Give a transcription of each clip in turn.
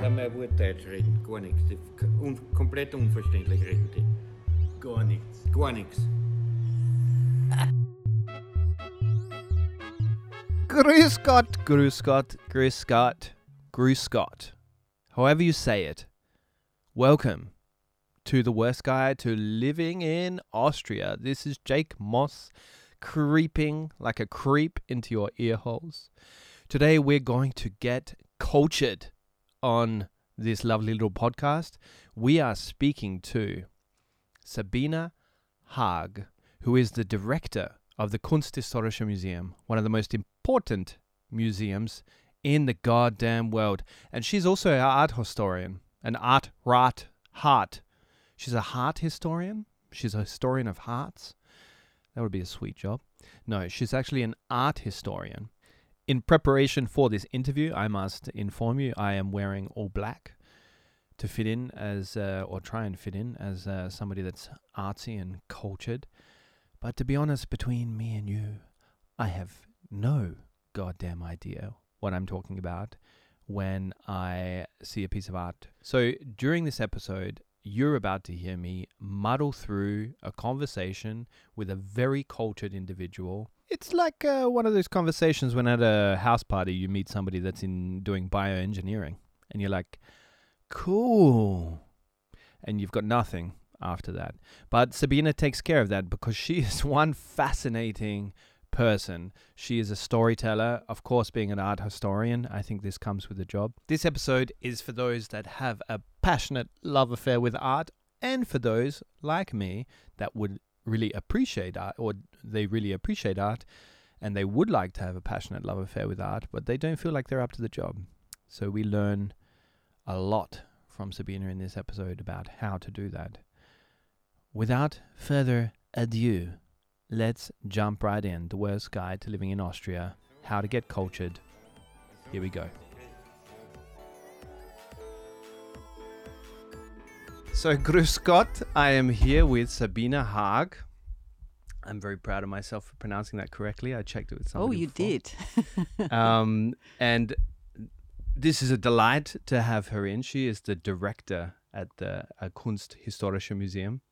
kann man gut Deutsch reden, gar nichts. Die, un, komplett unverständlich reden die. Gar nichts. Gar nichts. Grüß Gott, Grüß Gott, Grüß Gott, Grüß Gott. However you say it. Welcome to the worst guide to living in Austria. This is Jake Moss creeping like a creep into your ear holes. Today we're going to get cultured on this lovely little podcast. We are speaking to Sabine Haag, who is the director of the Kunsthistorische Museum, one of the most important museums in the goddamn world. And she's also an art historian, an art rat heart. She's a heart historian. She's a historian of hearts. That would be a sweet job. No, she's actually an art historian. In preparation for this interview, I must inform you I am wearing all black to fit in as, uh, or try and fit in as uh, somebody that's artsy and cultured. But to be honest, between me and you, I have no goddamn idea what I'm talking about when I see a piece of art. So during this episode, you're about to hear me muddle through a conversation with a very cultured individual. It's like uh, one of those conversations when at a house party you meet somebody that's in doing bioengineering and you're like, cool. And you've got nothing after that. But Sabine takes care of that because she is one fascinating person. She is a storyteller, of course, being an art historian. I think this comes with the job. This episode is for those that have a passionate love affair with art and for those like me that would really appreciate art or they really appreciate art and they would like to have a passionate love affair with art, but they don't feel like they're up to the job. So we learn a lot from Sabine in this episode about how to do that. Without further ado, let's jump right in. The worst guide to living in Austria, how to get cultured. Here we go. So, grüß Gott, I am here with Sabine Haag. I'm very proud of myself for pronouncing that correctly. I checked it with some. Oh, you before. did. um, and this is a delight to have her in. She is the director at the uh, Kunsthistorische Museum.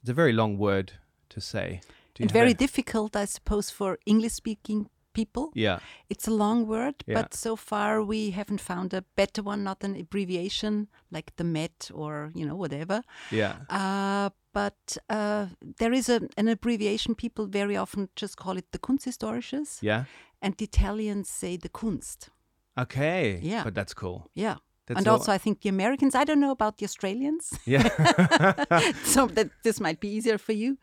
It's a very long word to say. Do you and very difficult, I suppose, for English speaking people. Yeah, It's a long word, Yeah. but so far we haven't found a better one, not an abbreviation like the MET or, you know, whatever. yeah. Uh, but uh, there is a, an abbreviation. People very often just call it the Kunsthistorisches, Yeah. and the Italians say the Kunst. Okay. Yeah. But that's cool. Yeah. That's and also, I think the Americans, I don't know about the Australians. Yeah. so that this might be easier for you.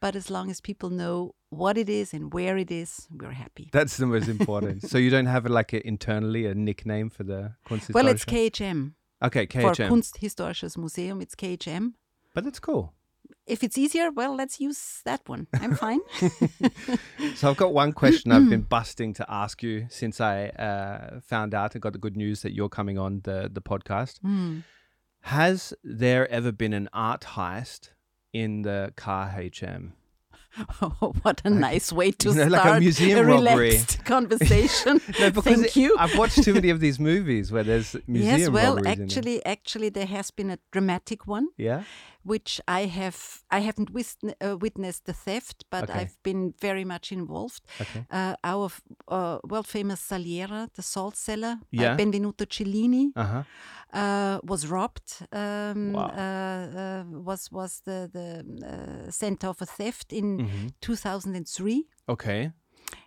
But as long as people know what it is and where it is, we're happy. that's the most important. so you don't have like a, internally a nickname for the Kunsthistorische? well, it's KHM. Okay, KHM. For Kunsthistorisches Museum, it's KHM. but that's cool. If it's easier, well, let's use that one. I'm fine. So I've got one question I've been busting to ask you since I uh, found out and got the good news that you're coming on the the podcast. Hmm. Has there ever been an art heist in the KHM? Oh, what a nice way to You know, start like a museum robbery. relaxed conversation. No, Thank you. I've watched too many of these movies where there's museum yes, well, robberies in them. actually, actually, there has been a dramatic one. Yeah. Which I have I haven't wis- uh, witnessed the theft, but Okay. I've been very much involved. Okay. Uh, our f- uh, world famous Saliera, the salt cellar, Yeah. Benvenuto Cellini, Uh huh. uh, was robbed. Um, Wow. uh, uh, was was the the uh, center of a theft in hmm 2003. Okay.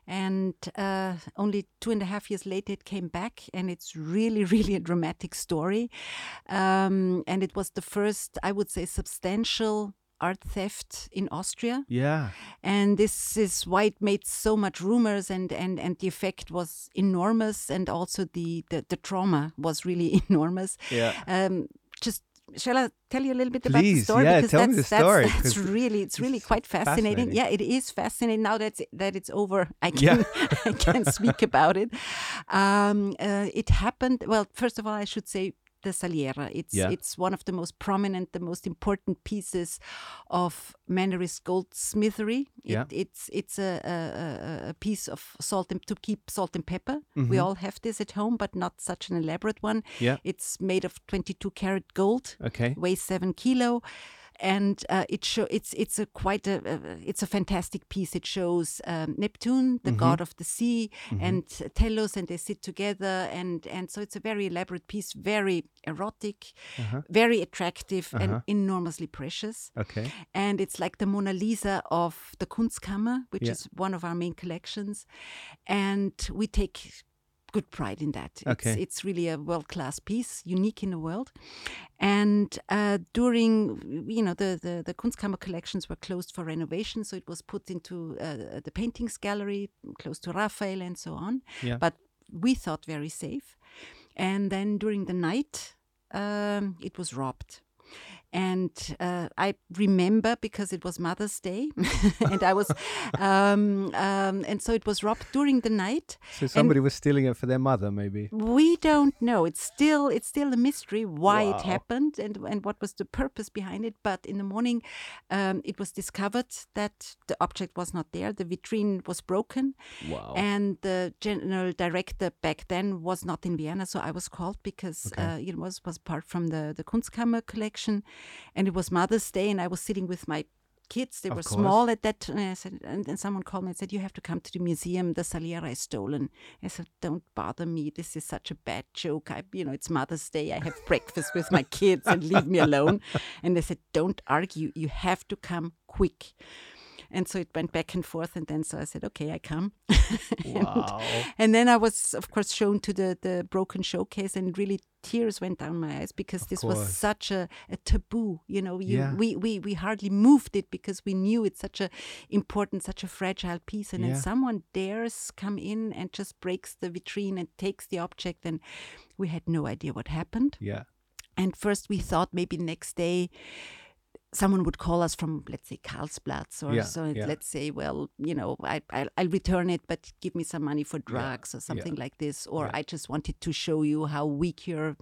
And uh, only two and a half years later, it came back, and it's really, really a dramatic story. Um, and it was the first, I would say, substantial art theft in Austria. Yeah. And this is why it made so much rumors, and, and, and the effect was enormous, and also the, the, the trauma was really enormous. Yeah. Um, just shall I tell you a little bit about the story? yeah, because tell me that's, the story, That's, that's really, it's really it's quite fascinating. fascinating. Yeah, it is fascinating. Now that that it's over, I Yeah. can I can speak about it. Um, uh, it happened. Well, first of all, I should say the Saliera. It's Yeah. it's one of the most prominent, the most important pieces of Mannerist goldsmithery. It, Yeah. It's it's a, a, a- piece of salt and to keep salt and pepper. We Mhm. all have this at home, but not such an elaborate one. Yeah. It's made of 22 karat gold Okay. weighs seven kilo, and uh, it show it's it's a quite a, a it's a fantastic piece. It shows um, Neptune, the mm-hmm. god of the sea, mm-hmm. and Tellus, and they sit together, and and so it's a very elaborate piece, very erotic, uh-huh. very attractive, and uh-huh. enormously precious. Okay. And it's like the Mona Lisa of the Kunstkammer, which Yeah. is one of our main collections. And we take good pride in that. It's, Okay. it's really a world class piece, unique in the world. And uh, during, you know, the, the, the Kunstkammer collections were closed for renovation. So it was put into uh, the paintings gallery close to Raphael and so on. Yeah. But we thought very safe. And then during the night, um, it was robbed. And uh, I remember because it was Mother's Day, and I was, um, um, and so it was robbed during the night. So somebody was stealing it for their mother, maybe. We don't know. It's still it's still a mystery why Wow. it happened and and what was the purpose behind it. But in the morning, um, it was discovered that the object was not there. The vitrine was broken, Wow. and the general director back then was not in Vienna. So I was called because Okay. uh, it was was part from the the Kunstkammer collection, and it was Mother's Day, and I was sitting with my kids. They Of were course. small at that. And, I said, and then someone called me and said, "You have to come to the museum. The Saliera is stolen." I said, "Don't bother me. This is such a bad joke. I, you know, it's Mother's Day. I have breakfast with my kids and leave me alone." And they said, "Don't argue. You have to come quick." And so it went back and forth, and then so I said, "Okay, I come." and, Wow. and then I was, of course, shown to the the broken showcase, and really tears went down my eyes because this was such a, a taboo. You know, you, Yeah. we, we we hardly moved it because we knew it's such a important, such a fragile piece, and Yeah. then someone dares come in and just breaks the vitrine and takes the object, and we had no idea what happened. Yeah. And first we thought maybe next day someone would call us from, let's say, Karlsplatz or Yeah, so. yeah. Let's say, well, you know, I, I, I'll return it, but give me some money for drugs or something like this. Or yeah. I just wanted to show you how weak your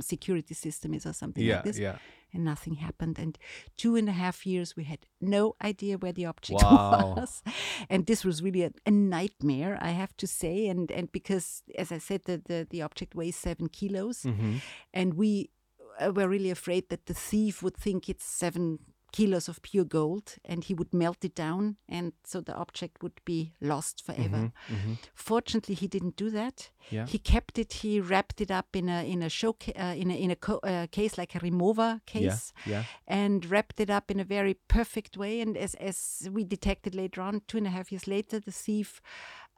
security system is or something Yeah. like this. Yeah. And nothing happened. And two and a half years, we had no idea where the object Wow. was. And this was really a, a nightmare, I have to say. And and because, as I said, the, the, the object weighs seven kilos Mm-hmm. and we were really afraid that the thief would think it's seven kilos of pure gold and he would melt it down and so the object would be lost forever Mm-hmm. fortunately he didn't do that Yeah. he kept it he wrapped it up in a in a show ca- uh, in a in a co- uh, case like a Rimowa case Yeah. and wrapped it up in a very perfect way. And as, as we detected later on, two and a half years later, the thief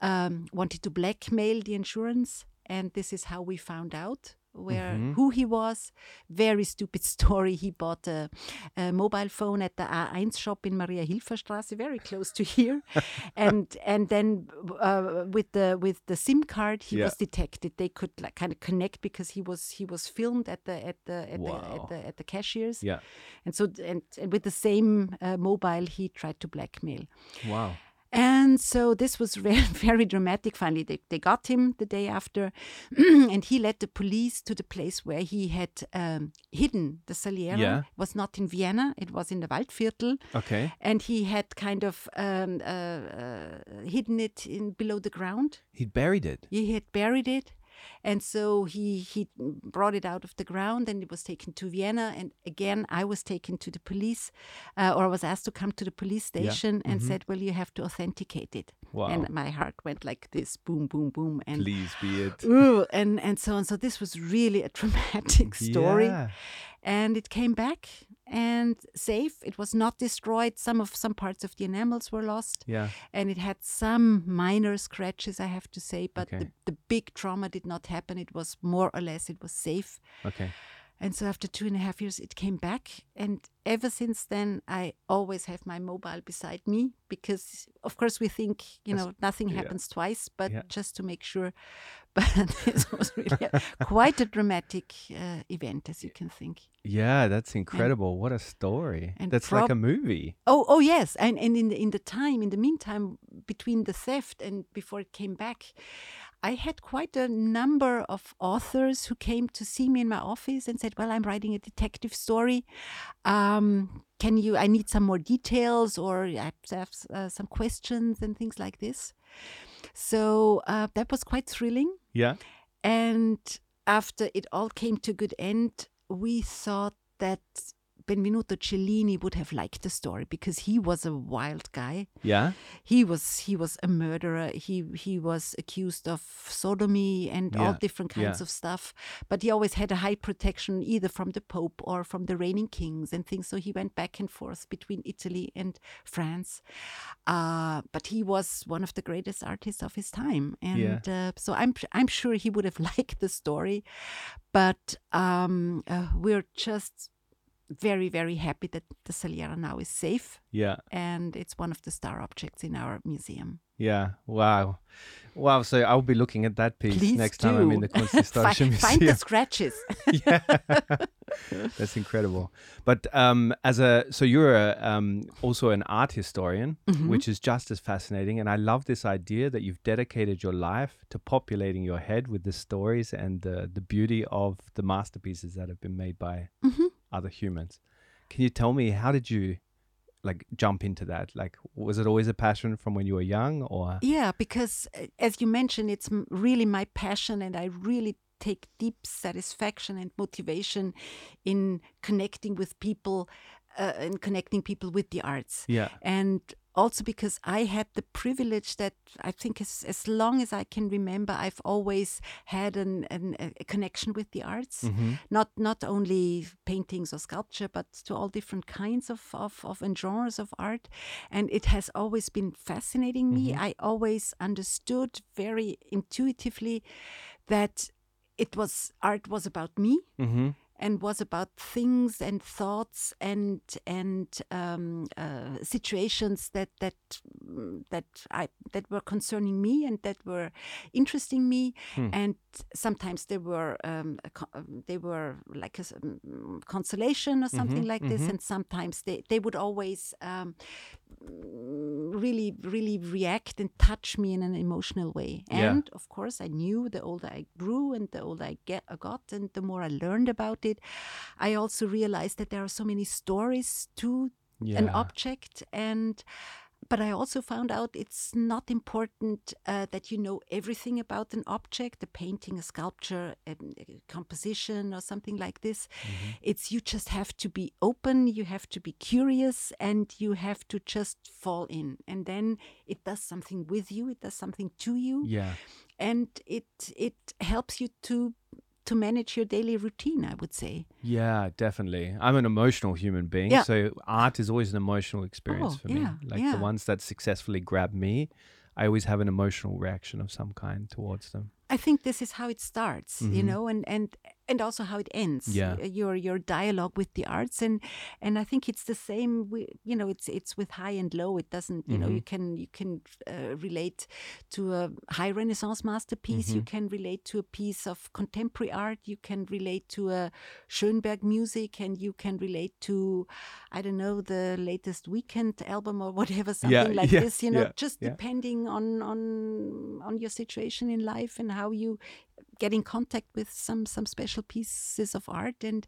um, wanted to blackmail the insurance. And this is how we found out where Mhm. who he was. Very stupid story. He bought a, a mobile phone at the A1 shop in Mariahilfer Straße, very close to here, and and then uh, with the with the SIM card, he Yeah. was detected. They could like kind of connect because he was he was filmed at the at the at, the, at the at the cashiers. Yeah. And so, and, and with the same uh, mobile, he tried to blackmail. Wow. And so this was very, very dramatic. Finally, they, they got him the day after, and he led the police to the place where he had um, hidden the Saliera. Yeah. It was not in Vienna; it was in the Waldviertel, Okay. and he had kind of um, uh, uh, hidden it in below the ground. He'd buried it. He had buried it. And so he, he brought it out of the ground and it was taken to Vienna. And again, I was taken to the police uh, or I was asked to come to the police Yeah. station and Mhm. said, Well, you have to authenticate it. Wow. And my heart went like this boom, boom, boom. And, Please be it. Ooh, and, and so on. So this was really a dramatic story Yeah. and it came back and safe. It was not destroyed. Some of some parts of the enamels were lost, Yeah. and it had some minor scratches, I have to say. But Okay. the, the big trauma did not happen. It was more or less it was safe. Okay. And so after two and a half years, it came back. And ever since then, I always have my mobile beside me because, of course, we think, you That's- know, nothing yeah. happens twice, but Yeah. just to make sure. But this was really a, quite a dramatic uh, event, as you can think. Yeah, that's incredible. what a story. and That's like a movie. Oh, oh yes, and and in the in the time, in the meantime, between the theft and before it came back, I had quite a number of authors who came to see me in my office and said, "Well, I'm writing a detective story. Um, can you? I need some more details, or I have uh, some questions and things like this." So uh, that was quite thrilling. Yeah. And after it all came to a good end, we thought that Benvenuto Cellini would have liked the story because he was a wild guy. Yeah. He was he was a murderer. He he was accused of sodomy and all different kinds yeah. of stuff. But he always had a high protection either from the Pope or from the reigning kings and things. So he went back and forth between Italy and France. Uh, but he was one of the greatest artists of his time, and uh, so I'm I'm sure he would have liked the story. But um, uh, we're just very very happy that the Saliera now is safe Yeah. and it's one of the star objects in our museum. Yeah. Wow. Wow. So I'll be looking at that piece Please next time I'm in the Kunsthistorische find, find the scratches. yeah. That's incredible. But um, as a so you're a, um, also an art historian, Mm-hmm. which is just as fascinating. And I love this idea that you've dedicated your life to populating your head with the stories and the the beauty of the masterpieces that have been made by Mm-hmm. Other humans. Can you tell me how did you like jump into that? Like, was it always a passion from when you were young, or Yeah, because uh, as you mentioned, it's really my passion, and I really take deep satisfaction and motivation in connecting with people uh, and connecting people with the arts. yeah, and also because I had the privilege that I think as, as long as I can remember, I've always had an, an, a connection with the arts, Mm-hmm. not not only paintings or sculpture, but to all different kinds of, of, of and genres of art. And it has always been fascinating me. I always understood very intuitively that it was art was about me mm-hmm. And was about things and thoughts and and um, uh, situations that that mm, that I that were concerning me and that were interesting me. And sometimes they were um, um, they were like a mm, consolation or something like this. And sometimes they they would always um, mm, really really react and touch me in an emotional way. Yeah. and of course i knew the older i grew and the older i get I got and the more i learned about it i also realized that there are so many stories to an object and but I also found out it's not important uh, that you know everything about an object, a painting, a sculpture, a, a composition, or something like this. Mm-hmm. It's you just have to be open, you have to be curious, and you have to just fall in. And then it does something with you, it does something to you, yeah, and it it helps you to to manage your daily routine. I would say. yeah, definitely. I'm an emotional human being, Yeah. so art is always an emotional experience Oh, for me. yeah, Like yeah. the ones that successfully grab me, I always have an emotional reaction of some kind towards them. I think this is how it starts, you Mhm. know, and and and also how it ends. Yeah. your your dialogue with the arts, and and I think it's the same. wi- You know, it's it's with high and low. It doesn't. You know, Mm-hmm. you can you can uh, relate to a high Renaissance masterpiece. You Mm-hmm. can relate to a piece of contemporary art. You can relate to a Schönberg music, and you can relate to, I don't know, the latest Weeknd album or whatever, something like yeah, this. You know, yeah, just yeah. depending on on on your situation in life and how you get in contact with some some special pieces of art and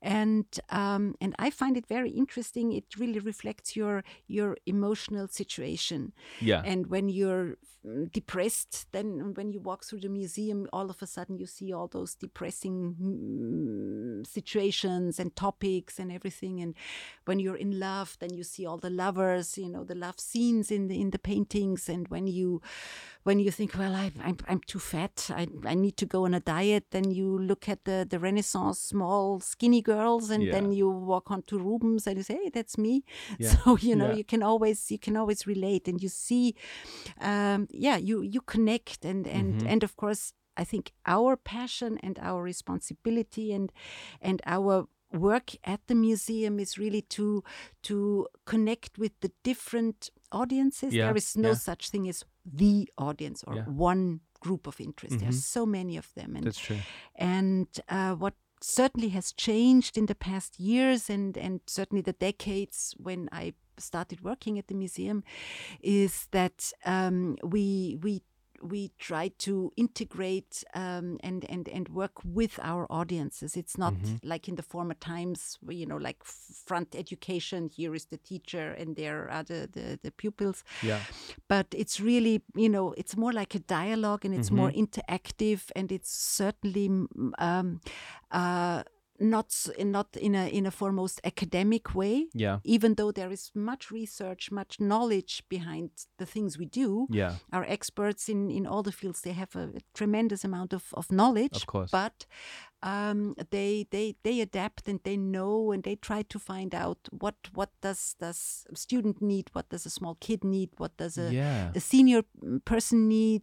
and um, and I find it very interesting. It really reflects your your emotional situation. Yeah, And when you're mm, depressed, then when you walk through the museum, all of a sudden you see all those depressing mm, situations and topics and everything. And when you're in love, then you see all the lovers, you know, the love scenes in the in the paintings. And when you when you think, well, I, I'm I'm too fat, I I need to go on a diet, then you look at the the Renaissance small skinny girls, and then you walk onto Rubens and you say, hey, that's me. Yeah. So you know Yeah. you can always you can always relate, and you see, um, yeah, you you connect, and and Mhm. and of course, I think our passion and our responsibility and and our work at the museum is really to to connect with the different audiences. Yeah, There is no yeah. such thing as the audience or Yeah. one group of interest. There are Mhm. so many of them, and that's true. and uh, what certainly has changed in the past years and, and certainly the decades when I started working at the museum is that um, we we we try to integrate um, and and and work with our audiences. It's not like in the former times, you know, like front education. Here is the teacher, and there are the the, the pupils. Yeah. But it's really, you know, it's more like a dialogue, and it's more interactive, and it's certainly um, uh, not not in a in a foremost academic way Yeah. even though there is much research, much knowledge behind the things we do, Yeah. our experts in, in all the fields, they have a, tremendous amount of, of knowledge. Of course. But um, they they they adapt and they know and they try to find out what what does does a student need, what does a small kid need, what does a Yeah. a senior mm, person need,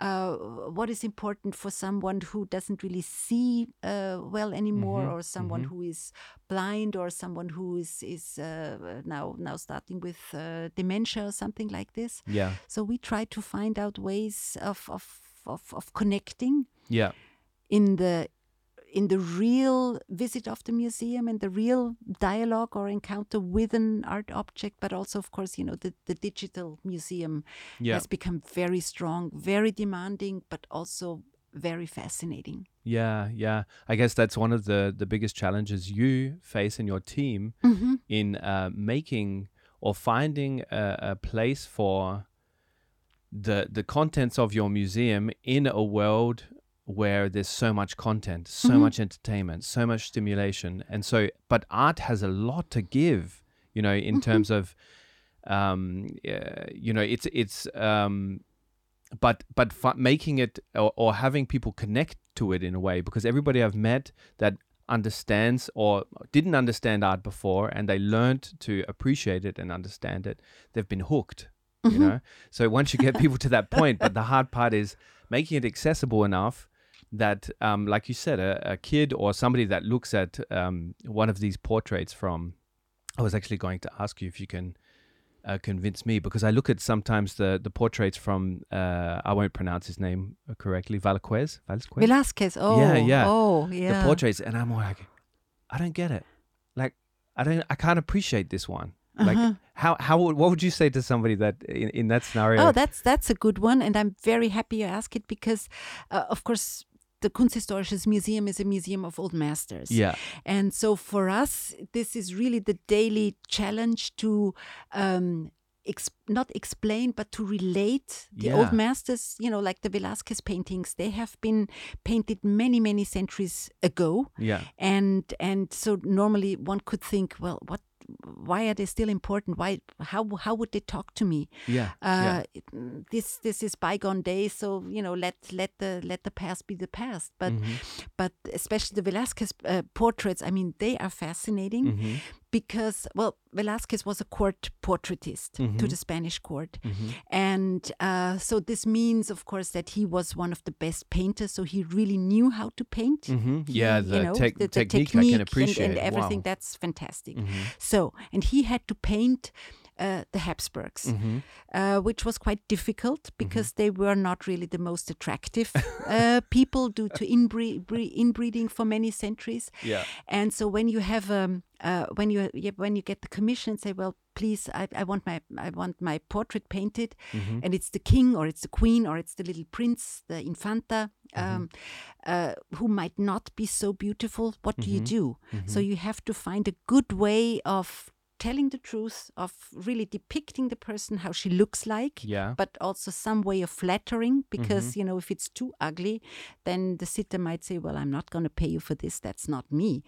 uh, what is important for someone who doesn't really see uh, well anymore, Mm-hmm. or someone who is blind, or someone who is is uh, now now starting with uh, dementia or something like this. Yeah. So we try to find out ways of of of, of connecting Yeah. in the in the real visit of the museum and the real dialogue or encounter with an art object but also of course you know the, the digital museum Yeah. has become very strong very demanding but also very fascinating Yeah, yeah. I guess that's one of the the biggest challenges you face in your team in uh, making or finding a, a place for the the contents of your museum in a world where there's so much content, so much entertainment, so much stimulation, and so but art has a lot to give. You know, in terms of, um, uh, you know, it's it's um, but but fu- making it or, or having people connect to it in a way because everybody I've met that understands or didn't understand art before and they learned to appreciate it and understand it they've been hooked you know? So once you get people to that point but the hard part is making it accessible enough that um, like you said a, a kid or somebody that looks at um, one of these portraits from i was actually going to ask you if you can uh, convince me because I look at sometimes the the portraits from uh, I won't pronounce his name correctly Valquez Valquez Velasquez oh Yeah, yeah. oh yeah the portraits and I'm like I don't get it. Like I don't I can't appreciate this one. Like Uh-huh. how how would, what would you say to somebody that in, in that scenario? Oh, that's that's a good one, and I'm very happy you ask it because, uh, of course, the Kunsthistorisches Museum is a museum of old masters. yeah And so for us, this is really the daily challenge to um, ex- not explain, but to relate the Yeah. old masters, you know, like the Velázquez paintings, they have been painted many, many centuries ago. yeah And and so normally one could think, well, what why are they still important? Why how how would they talk to me? yeah yeah uh, mm, this this is bygone days so you know let let the let the past be the past but Mm-hmm. but especially the Velázquez uh, portraits I mean they are fascinating Mm-hmm. Because well Velázquez was a court portraitist to Mm-hmm. the Spanish court and uh, so this means of course that he was one of the best painters so he really knew how to paint Mhm. He, Yeah, you the know, tech- the, the technique I can technique and- and, everything Wow. Mm-hmm. that's fantastic so and he had to paint uh, the Habsburgs, Mm-hmm. uh, which was quite difficult because they were not really the most attractive uh, people due to inbre- bre- inbreeding for many centuries. Yeah. And so when you have um, uh, when you yeah, when you get the commission, say, well, please, I, I want my I want my portrait painted, Mm-hmm. and it's the king or it's the queen or it's the little prince, the infanta, Mm-hmm. um, uh, who might not be so beautiful. What do you do? So you have to find a good way of telling the truth of really depicting the person how she looks like Yeah. but also some way of flattering because you know if it's too ugly then the sitter might say well i'm not going to pay you for this that's not me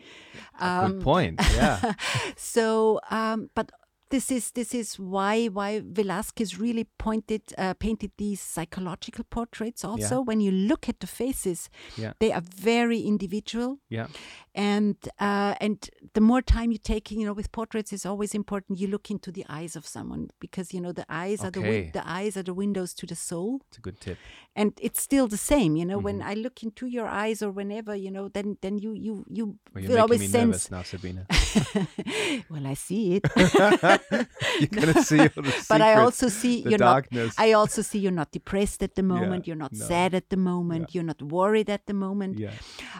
Um, Good point. Yeah. so um, but this is this is why why Velázquez really pointed uh, painted these psychological portraits also when you look at the faces Yeah. they are very individual yeah. and uh, and the more time you take you know with portraits is always important you look into the eyes of someone because you know the eyes are the Okay. win- the eyes are the windows to the soul It's a good tip. and it's still the same you know when Mm-hmm. I look into your eyes or whenever you know then then you you you Well, will always sense now, Sabine. well I see it you're gonna see all the but I also see the you're darkness. not I also see you're not depressed at the moment you're not no. sad at the moment you're not worried at the moment yeah.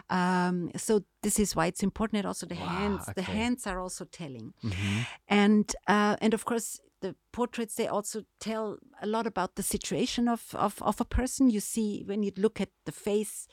um, so this is why it's important and also the hands the okay. Mm-hmm. hands are also telling and uh, and of course the portraits they also tell a lot about the situation of, of, of a person. You see when you look at the face,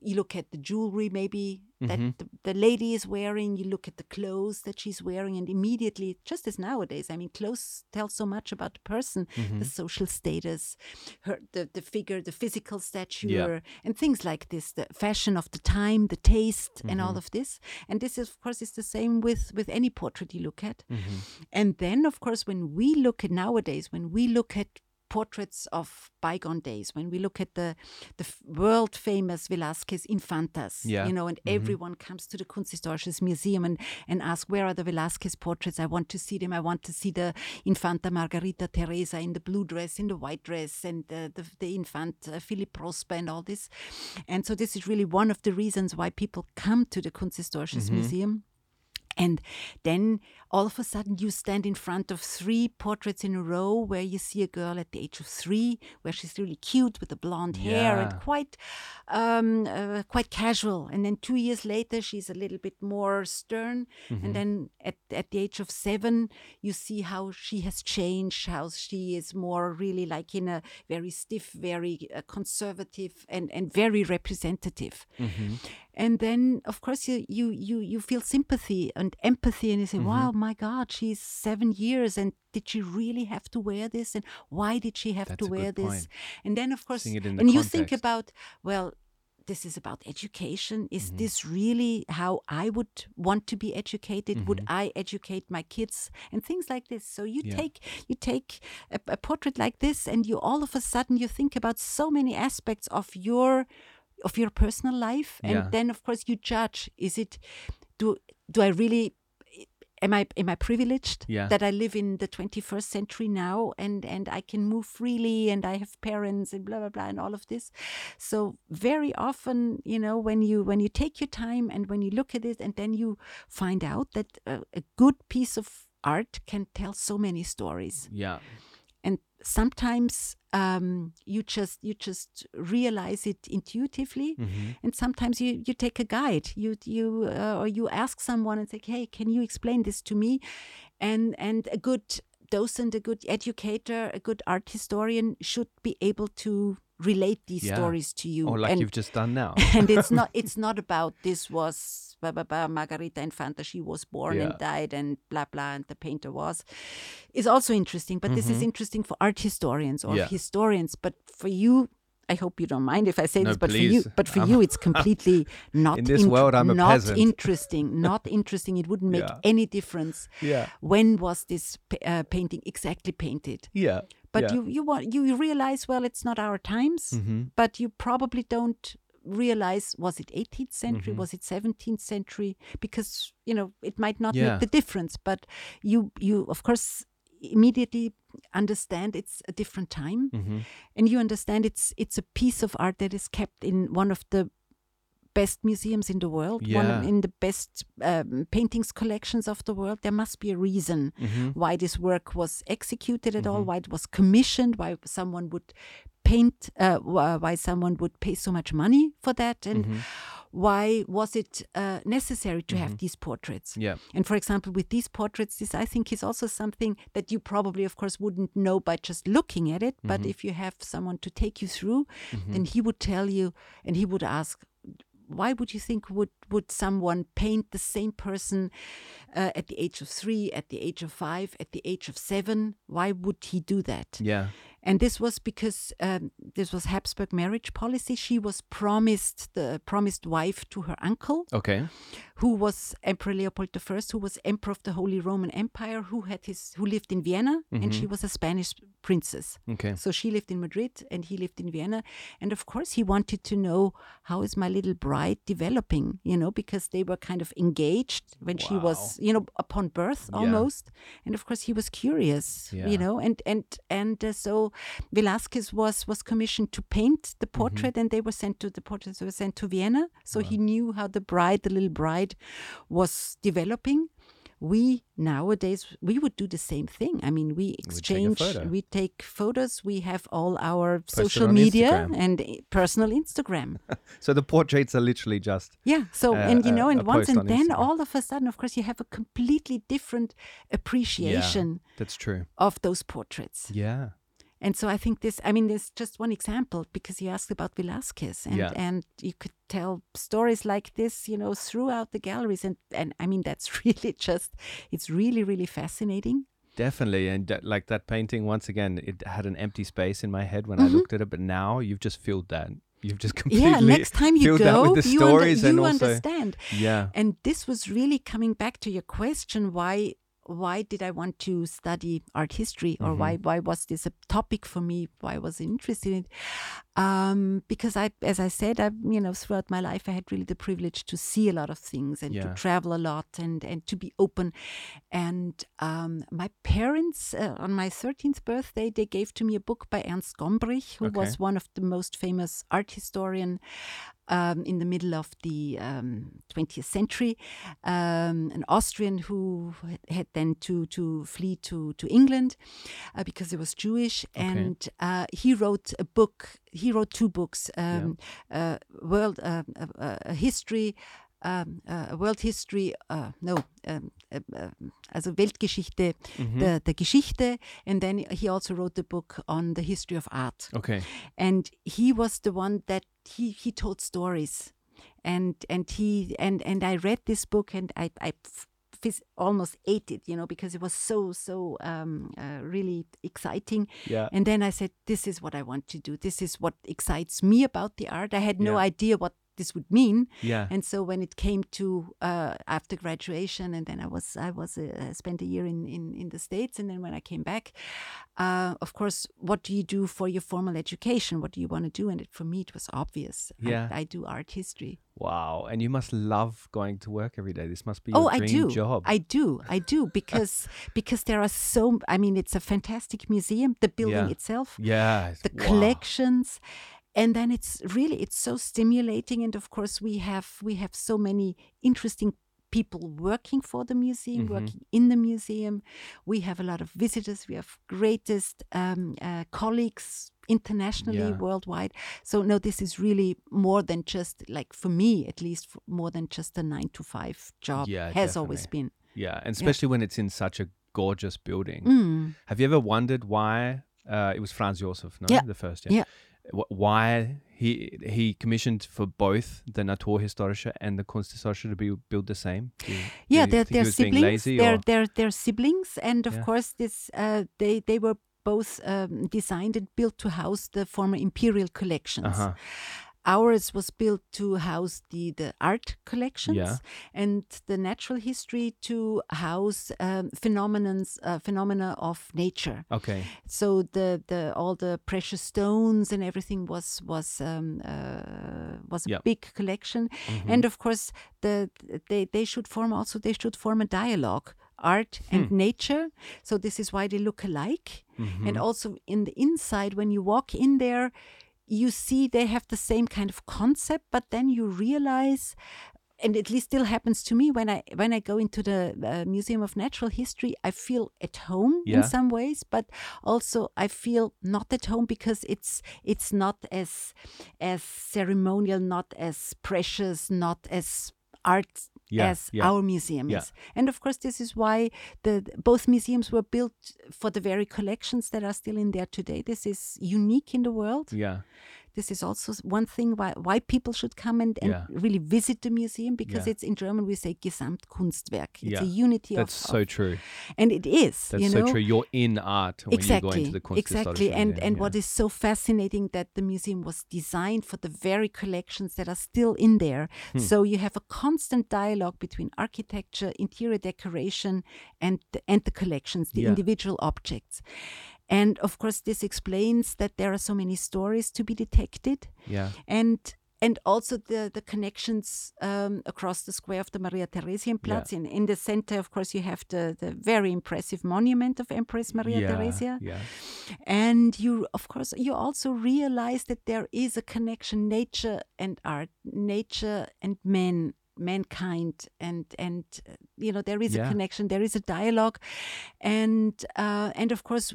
you look at the jewelry maybe that Mm-hmm. the, the lady is wearing, you look at the clothes that she's wearing, and immediately, just as nowadays, I mean, clothes tell so much about the person, Mm-hmm. the social status, her the, the figure, the physical stature, and things like this, the fashion of the time, the taste, and Mm-hmm. all of this. And this, is, of course, is the same with with any portrait you look at. Mm-hmm. And then, of course, when we look at nowadays, when we look at portraits of bygone days, when we look at the the world famous Velázquez Infantas, Yeah. you know, and everyone comes to the Kunsthistorisches Museum and, and asks, where are the Velázquez portraits? I want to see them. I want to see the Infanta Margarita Teresa in the blue dress, in the white dress, and the, the, the Infant uh, Philip Prosper and all this. And so this is really one of the reasons why people come to the Kunsthistorisches Museum. And then all of a sudden you stand in front of three portraits in a row where you see a girl at the age of three, where she's really cute with the blonde hair and quite um, uh, quite casual. And then two years later she's a little bit more stern. Mm-hmm. And then at, at the age of seven, you see how she has changed, how she is more really like in a very stiff, very uh, conservative and, and very representative. Mm-hmm. And then, of course, you, you you you feel sympathy and empathy, and you Mm-hmm. say, "Wow, my God, she's seven years, and did she really have to wear this? And why did she have That's to wear this?" point. And then, of course, Seeing it in the and you think about, well, this is about education. Is Mm-hmm. this really how I would want to be educated? Would I educate my kids and things like this? So you Mm-hmm. Yeah. take you take a, a portrait like this, and you all of a sudden you think about so many aspects of your of your personal life, and Yeah. then of course you judge: is it do do I really am I am I privileged Yeah. that I live in the 21st century now and and I can move freely and I have parents and blah blah blah and all of this. So very often, you know, when you when you take your time and when you look at it and then you find out that a, a good piece of art can tell so many stories Yeah. Sometimes um, you just you just realize it intuitively Mm-hmm. and sometimes you you take a guide you you uh, or you ask someone and say hey can you explain this to me and and a good docent a good educator a good art historian should be able to relate these Yeah. stories to you Or like and, you've just done now. and it's not it's not about this was blah, blah, blah, Margarita Infanta she was born Yeah. and died and blah blah and the painter was is also interesting but this is interesting for art historians or Mm-hmm. Yeah. historians but for you I hope you don't mind if I say No, this but for you but for I'm- you it's completely not In this int- world, I'm a not peasant. interesting not interesting it wouldn't make Yeah. any difference yeah. when was this uh, painting exactly painted Yeah. but yeah. you you want you realize well it's not our times Mhm. but you probably don't realize was it 18th century Mm-hmm. was it 17th century because you know it might not Yeah. make the difference but you you of course immediately understand it's a different time Mhm. and you understand it's it's a piece of art that is kept in one of the best museums in the world one of, in the best um, paintings collections of the world there must be a reason Mhm. why this work was executed at all, Mm-hmm. why it was commissioned, why someone would paint, uh, why someone would pay so much money for that, and Mm-hmm. why was it uh, necessary to have these portraits? Yeah. And for example, with these portraits, this I think is also something that you probably, of course, wouldn't know by just looking at it. Mm-hmm. But if you have someone to take you through, then he would tell you and he would ask, why would you think would would someone paint the same person uh, at the age of three, at the age of five, at the age of seven? Why would he do that? Yeah. And this was because um, this was Habsburg marriage policy. She was promised the promised wife to her uncle, Okay. Who was Emperor Leopold I, who was emperor of the Holy Roman Empire, who had his who lived in Vienna, and she was a Spanish princess. Okay. So she lived in Madrid and he lived in Vienna. And of course, he wanted to know how is my little bride developing, you know, because they were kind of engaged when she was, you know, upon birth Yeah. almost. And of course, he was curious, Yeah. you know, and and and uh, so Velázquez was was commissioned to paint the Mm-hmm. portrait, and they were sent to the portraits were sent to Vienna. So he knew how the bride, the little bride, was developing we nowadays we would do the same thing. I mean, we take exchange, photo. we take photos, we have all our social media Instagram. and personal Instagram. So the portraits are literally just Yeah. So uh, and you know, and once post on and then Instagram. all of a sudden, of course, you have a completely different appreciation yeah, that's true. of those portraits. Yeah. And so I think this, I mean, there's just one example because you asked about Velázquez and, Yeah. and you could tell stories like this, you know, throughout the galleries. And, and I mean, that's really just, it's really, really fascinating. Definitely, and that, like that painting, once again, it had an empty space in my head when I looked at it, but now you've just filled that. You've just completely Mm-hmm. yeah, next time you go, with the you, under- you and also understand. yeah, And this was really coming back to your question why why did I want to study art history or why Mm-hmm. why was this a topic for me? Why was I interested in it? Um, because I as I said, I you know, throughout my life I had really the privilege to see a lot of things and Yeah. to travel a lot and and to be open. And um, my parents uh, on my 13th birthday they gave to me a book by Ernst Gombrich, who Okay. was one of the most famous art historian um, in the middle of the um, 20th century, um, an Austrian who had then to to flee to to England uh, because he was Jewish, and uh, he wrote a book. He wrote two books: um, uh, world uh, uh, uh, history. Um, uh, world history, uh, no, um, also Weltgeschichte, the, the Geschichte, and then he also wrote the book on the history of art. Okay, and he was the one that he he told stories. And and he and and i read this book and i i almost ate it you know because it was so so um, uh, really exciting. Yeah, and then i said this is what i want to do. This is what excites me about the art. I had no Yeah. idea what this would mean yeah, and so when it came to uh, after graduation, and then I was I was uh, spent a year in, in in the states, and then when I came back, uh, of course, what do you do for your formal education? What do you want to do? And it, for me, it was obvious. I- Yeah. I, do art history. wow, and you must love going to work every day. This must be oh, I do. job. I do. I do because because there are so. I mean, it's a fantastic museum. The building Yeah. itself, yeah, the wow. collections and then it's really it's so stimulating and of course we have we have so many interesting people working for the museum Mm-hmm. working in the museum we have a lot of visitors we have greatest um, uh, colleagues internationally Yeah. worldwide so no this is really more than just like for me at least more than just a nine to five job Yeah, has always been Yeah, and especially when it's in such a gorgeous building. Mm. Have you ever wondered why uh, it was Franz Josef? No, Yeah. the first. Yeah. Wh- Why he he commissioned for both the Naturhistorische and the Kunsthistorische to be built the same? Do you, do yeah they're, they're siblings they're, or- they're they're siblings and of Yeah. course this uh, they they were both um, designed and built to house the former imperial collections Uh-huh. Ours was built to house the the art collections Yeah. and the natural history to house um, phenomenons uh, phenomena of nature Okay. so the the all the precious stones and everything was was um, uh, was a Yeah. big collection Mm-hmm. and of course the they they should form also they should form a dialogue art and Hmm. nature so this is why they look alike Mm-hmm. and also in the inside when you walk in there you see they have the same kind of concept but then you realize and at least still happens to me when I when I go into the uh, Museum of Natural History, I feel at home Yeah. in some ways, but also I feel not at home because it's it's not as as ceremonial, not as precious, not as art Yeah, as yeah, our museum is. And of course, this is why the both museums were built for the very collections that are still in there today. This is unique in the world. Yeah. This is also one thing why why people should come and, and Yeah. really visit the museum because Yeah. it's in German we say Gesamtkunstwerk. It's Yeah. a unity That's of, so of- true. and it is. That's you so true. You're in art when you go into the Kunsthistorische exactly and and what is so fascinating that the museum was designed for the very collections that are still in there Hmm. so you have a constant dialogue between architecture interior decoration and the, and the collections the individual objects and of course this explains that there are so many stories to be detected Yeah. and and also the the connections um, across the square of the Maria Theresienplatz. In in the center, of course, you have the the very impressive monument of Empress Maria yeah. Theresia, Yeah. and you of course you also realize that there is a connection nature and art, nature and men. mankind and and uh, you know there is Yeah. a connection there is a dialogue and uh, and of course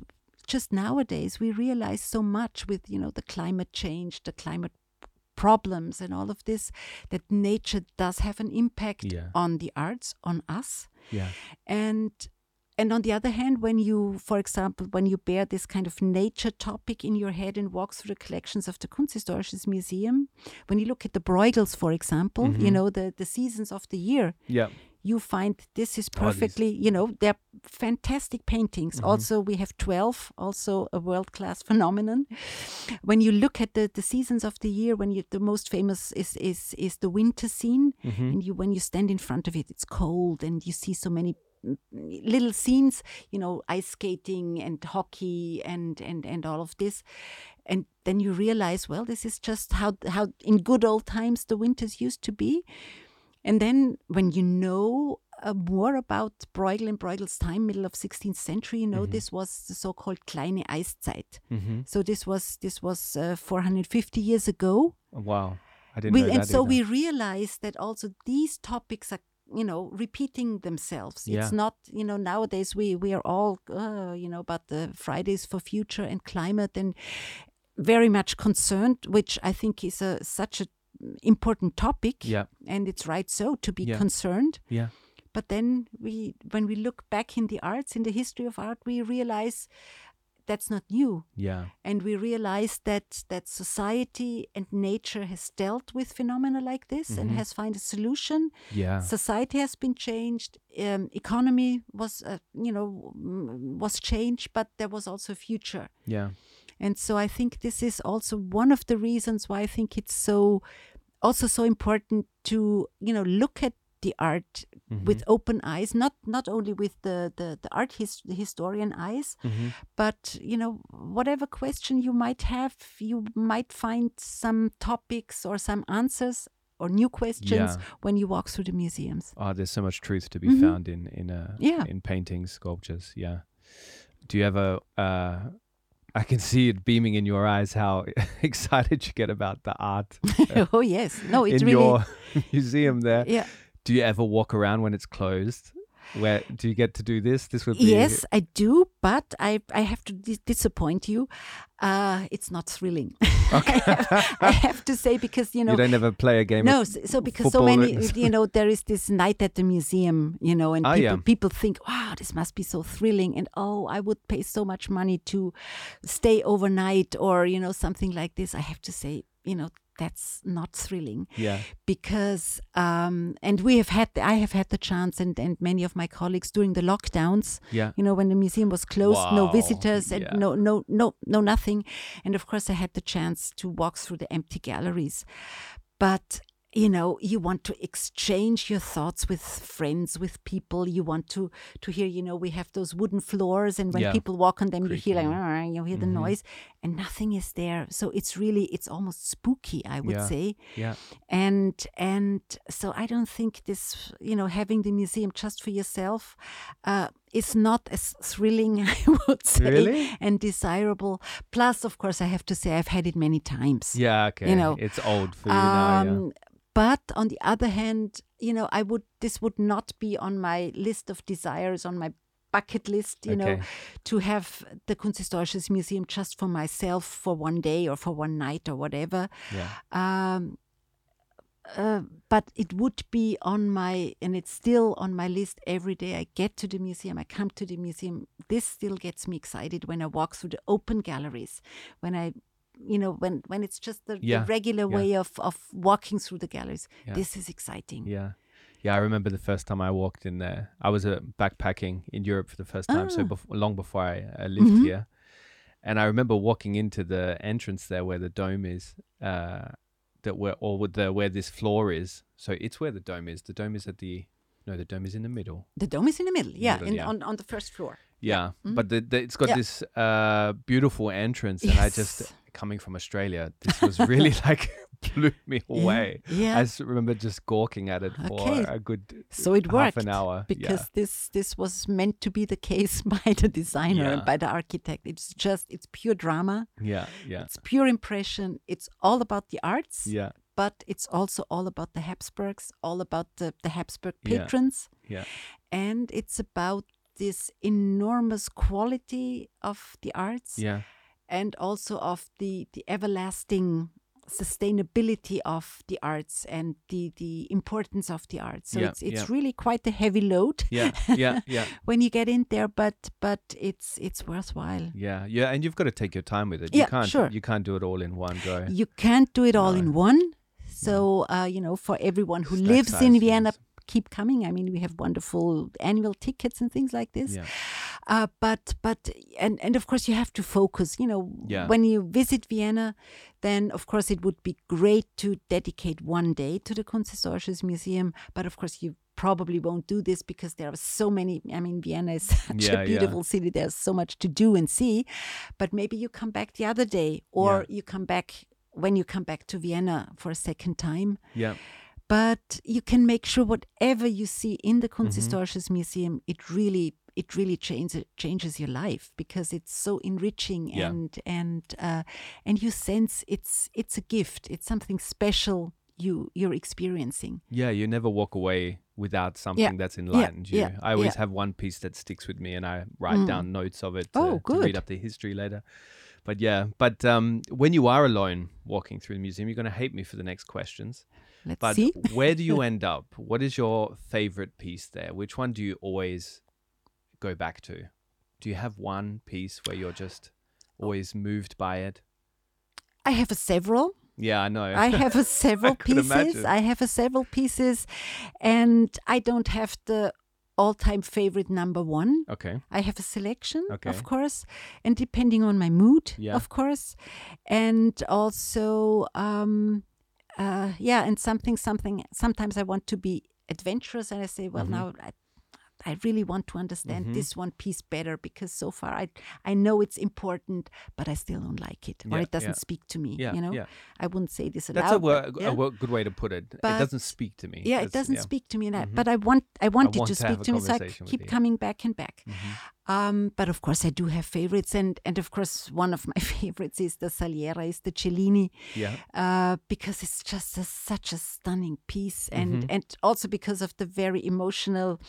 just nowadays we realize so much with you know the climate change the climate problems and all of this that nature does have an impact Yeah. on the arts on us Yeah. and and on the other hand when you for example when you bear this kind of nature topic in your head and walk through the collections of the kunsthistorisches museum when you look at the bruegels for example Mm-hmm. you know the the seasons of the year Yeah. You find this is perfectly you know they're fantastic paintings Mm-hmm. also we have 12 also a world class phenomenon when you look at the, the seasons of the year when you the most famous is is is the winter scene Mm-hmm. and you when you stand in front of it it's cold and you see so many mm, little scenes you know ice skating and hockey and and and all of this and then you realize well this is just how how in good old times the winters used to be and then when you know uh, more about Bruegel and Bruegel's time, middle of 16th century, you know this was the so-called Kleine Eiszeit. Mm-hmm. So this was this was uh, 450 years ago. Wow. I didn't We, know and so either. we realize that also these topics are you know repeating themselves Yeah. it's not you know nowadays we we are all uh, you know about the fridays for future and climate and very much concerned which i think is a such a important topic Yeah. and it's right so to be Yeah. concerned Yeah. but then we when we look back in the arts in the history of art we realize that's not new Yeah. and we realize that that society and nature has dealt with phenomena like this and has found a solution Yeah. society has been changed um, economy was uh, you know mm, was changed but there was also a future Yeah. and so I think this is also one of the reasons why I think it's so also so important to you know look at the art with open eyes, not not only with the the, the art his, the historian eyes, but you know whatever question you might have, you might find some topics or some answers or new questions Yeah. when you walk through the museums. Oh, there's so much truth to be Mhm. found in in uh, Yeah. in paintings, sculptures. Yeah. Do you ever? Uh, I can see it beaming in your eyes how excited you get about the art oh yes, no, it's in really your museum there. yeah. Do you ever walk around when it's closed? Where do you get to do this? This would be Yes, I do, but I I have to dis- disappoint you. Uh, it's not thrilling. I, have, I have to say because you know you don't ever play a game. no, so, so because so many you know there is this night at the museum, you know, and Ah, people, yeah. people think, wow, this must be so thrilling, and oh, I would pay so much money to stay overnight or you know something like this. I have to say, you know, that's not thrilling yeah. because um, and we have had I have had the chance and and many of my colleagues during the lockdowns Yeah. you know when the museum was closed no visitors and yeah. no no no no nothing and of course I had the chance to walk through the empty galleries but you know you want to exchange your thoughts with friends with people you want to to hear you know we have those wooden floors and when Yeah. people walk on them you hear like you hear the Mhm. noise and nothing is there so it's really it's almost spooky i would Yeah. say Yeah. and and so i don't think this you know having the museum just for yourself uh, is not as thrilling i would say Really? and desirable plus of course i have to say i've had it many times Yeah. Okay. you know, it's old for you now. Yeah. But on the other hand you know i would this would not be on my list of desires on my bucket list you know to have the kunsthistorisches museum just for myself for one day or for one night or whatever Yeah. um, uh, but it would be on my, and it's still on my list every day. I get to the museum, I come to the museum. This still gets me excited when I walk through the open galleries, when I, you know, when when it's just the, Yeah, the regular yeah. way of of walking through the galleries. Yeah. This is exciting. Yeah. Yeah, I remember the first time I walked in there. I was uh, backpacking in Europe for the first time, so Ah. bef- long before I uh, lived Mhm. here. And I remember walking into the entrance there where the dome is, uh, that where or with the where this floor is. So it's where the dome is. The dome is at the no, the dome is in the middle. The dome is in the middle, yeah, Middle, in, yeah. on on the first floor. Yeah, Mhm. but the, the, it's got Yeah. this uh, beautiful entrance, and I just Yes. Coming from Australia, this was really like blew me away. Yeah. I just remember just gawking at it for Okay. a good so it half an hour because this this was meant to be the case by the designer Yeah. and by the architect. It's just it's pure drama. Yeah, yeah, It's pure impression. It's all about the arts. yeah, but it's also all about the Habsburgs, all about the, the Habsburg Yeah. patrons, Yeah. and it's about this enormous quality of the arts Yeah. And also of the, the everlasting sustainability of the arts and the, the importance of the arts. So Yeah, it's it's yeah. really quite a heavy load Yeah. Yeah. Yeah. when you get in there, but but it's it's worthwhile. Yeah. Yeah. And you've got to take your time with it. You Yeah, can't sure. you can't do it all in one go. You can't do it all No. in one. So uh, you know, for everyone who Stack lives in Vienna. Keep coming. I mean, we have wonderful annual tickets and things like this. Yeah. Uh, but but and and of course you have to focus. You know, Yeah. when you visit Vienna, then of course it would be great to dedicate one day to the Kunsthistorisches Museum. But of course you probably won't do this because there are so many. I mean, Vienna is such Yeah, a yeah. beautiful city. There's so much to do and see. But maybe you come back the other day, or you come back when you come back to Vienna for a second time Yeah. But you can make sure whatever you see in the Mm-hmm. Kunsthistorisches Museum, it really it really changes changes your life because it's so enriching Yeah. and and uh, and you sense it's it's a gift. It's something special you you're experiencing. Yeah, you never walk away without something that's enlightened you. yeah, I always yeah. have one piece that sticks with me, and I write Mm. down notes of it to, Oh, to read up the history later. But yeah, but um, when you are alone walking through the museum, you're going to hate me for the next questions. Let's But see. where do you end up? What is your favorite piece there? Which one do you always go back to? Do you have one piece where you're just always moved by it? I have a several. Yeah, I know. I have a several pieces. imagine. I have a several pieces, and I don't have the all-time favorite number one. okay. I have a selection, Okay. of course, and depending on my mood, Yeah. of course, and also, um, uh, yeah, and something, something. Sometimes I want to be adventurous, and I say, well, Mhm. now I, I really want to understand Mhm. this one piece better because so far I, I know it's important, but I still don't like it, or Yeah, it doesn't yeah. speak to me. Yeah, you know. I wouldn't say this That's a, aloud. but, a good way to put it. it doesn't speak to me. Yeah, it doesn't speak to me, that, Mhm. but I want I want it want to to speak to me, so I keep you. coming back and back. Mhm. Um, but of course, I do have favorites, and and of course, one of my favorites is the Saliera, is the Cellini, Yeah. uh, because it's just a, such a stunning piece, and Mhm. and also because of the very emotional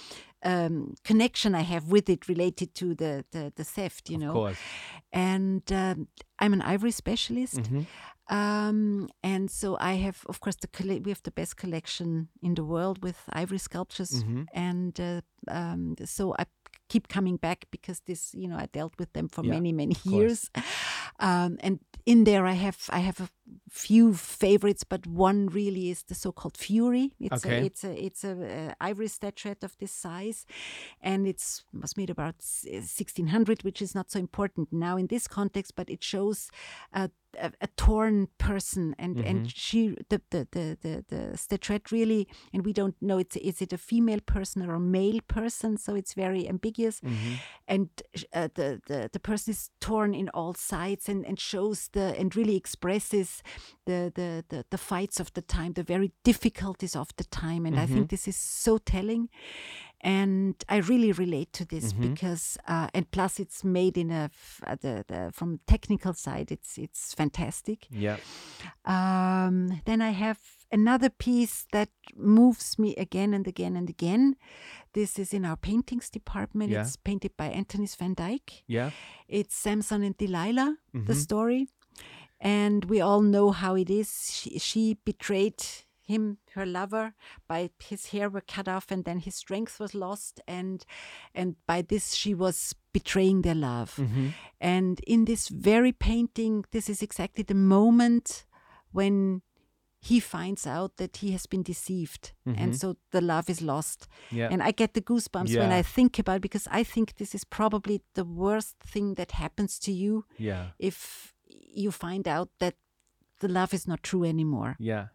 um, connection I have with it related to the the, the theft, you of know. course. And um, I'm an ivory specialist. Mhm. Um, and so I have, of course, the colle- we have the best collection in the world with ivory sculptures, Mhm. and uh, um, so I keep coming back because this, you know, I dealt with them for Yeah, many, many years, um, and in there I have I have a few favorites, but one really is the so-called Fury. It's Okay. a it's a it's a uh, ivory statuette of this size, and it's was made about 1600, which is not so important now in this context, but it shows a, a, a torn person, and Mm-hmm. and she the the, the the the statuette really, and we don't know it's is it a female person or a male person, so it's very ambiguous, Mm-hmm. and uh, the, the the person is torn in all sides and and shows the and really expresses the the the, the fights of the time, the very difficulties of the time, and I Mm-hmm. think this is so telling and I really relate to this Mm-hmm. because uh, and plus it's made in a f- uh, the, the from technical side it's it's fantastic. Yeah. Um, then I have another piece that moves me again and again and again. This is in our paintings department. Yeah. It's painted by Antonis van Dyck. Yeah. It's Samson and Delilah, the Mhm. story. And we all know how it is. She, she betrayed him, her lover, by his hair were cut off and then his strength was lost. And and by this she was betraying their love. Mhm. And in this very painting, this is exactly the moment when he finds out that he has been deceived. And Mhm. so the love is lost. Yeah. And I get the goosebumps when I think about it because I think this is probably the worst thing that happens to you yeah. if you find out that the love is not true anymore. Yeah.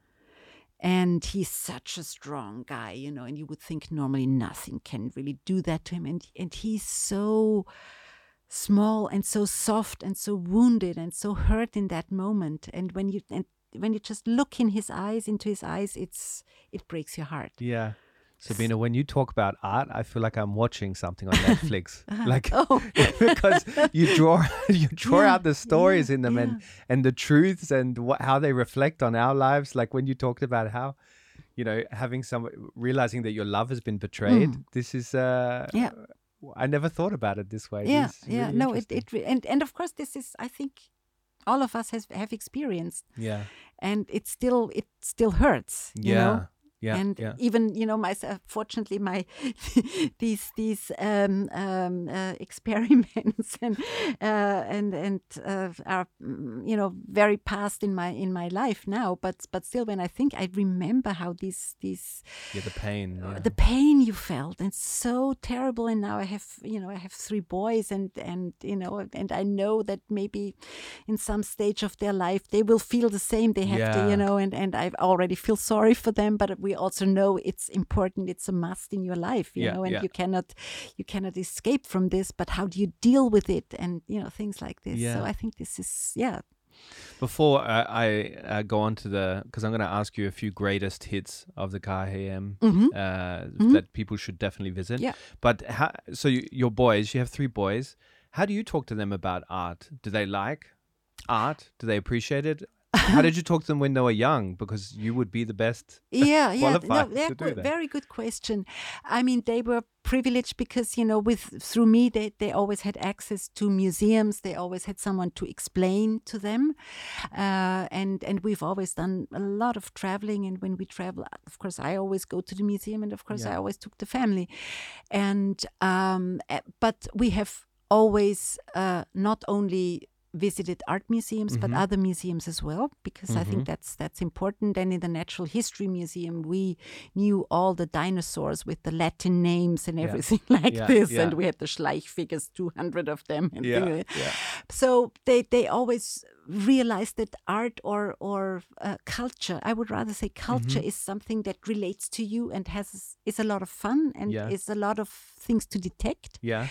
And he's such a strong guy, you know, and you would think normally nothing can really do that to him. And and he's so small and so soft and so wounded and so hurt in that moment. And when you and when you just look in his eyes, into his eyes, it's it breaks your heart. Yeah. Sabine, when you talk about art, I feel like I'm watching something on Netflix. like oh, because you draw you draw Yeah, out the stories yeah, in them and yeah. and the truths and what how they reflect on our lives. Like when you talked about how, you know, having some realizing that your love has been betrayed. This is uh Yeah. I never thought about it this way. yeah, This yeah. really No, it it re- and and of course this is I think all of us has have experienced, yeah and it still it still hurts. You yeah know? Yeah and yeah even you know myself fortunately my these these um, um, uh, experiments and uh, and and uh, are mm, you know very past in my in my life now but but still when i think i remember how these these yeah the pain. Yeah. the pain you felt and so terrible and now i have you know i have three boys and and you know and i know that maybe in some stage of their life they will feel the same they have to you know and and i already feel sorry for them but we also know it's important it's a must in your life you Yeah, know and yeah. you cannot you cannot escape from this but how do you deal with it and you know things like this Yeah. so i think this is yeah Before uh, I uh, go on to the, because I'm going to ask you a few greatest hits of the KHM Mhm. uh, that people should definitely visit. Yeah. But how, so you, your boys, you have three boys. How do you talk to them about art? Do they like art? Do they appreciate it? How did you talk to them when they were young? Because you would be the best. yeah yeah no, qualified yeah, to do good- that. very good question i mean they were privileged because you know with through me they, they always had access to museums they always had someone to explain to them uh, and and we've always done a lot of traveling and when we travel of course i always go to the museum and of course Yeah. i always took the family and um, eh, but we have always uh, not only visited art museums but Mhm. other museums as well because I Mhm. think that's that's important and in the Natural History Museum we knew all the dinosaurs with the Latin names and Yeah. everything like Yeah, this yeah. and we had the Schleich figures 200 of them like yeah. so they they always realized that art or or uh, culture i would rather say culture Mm-hmm. is something that relates to you and has is a lot of fun and Yeah. is a lot of things to detect Yeah.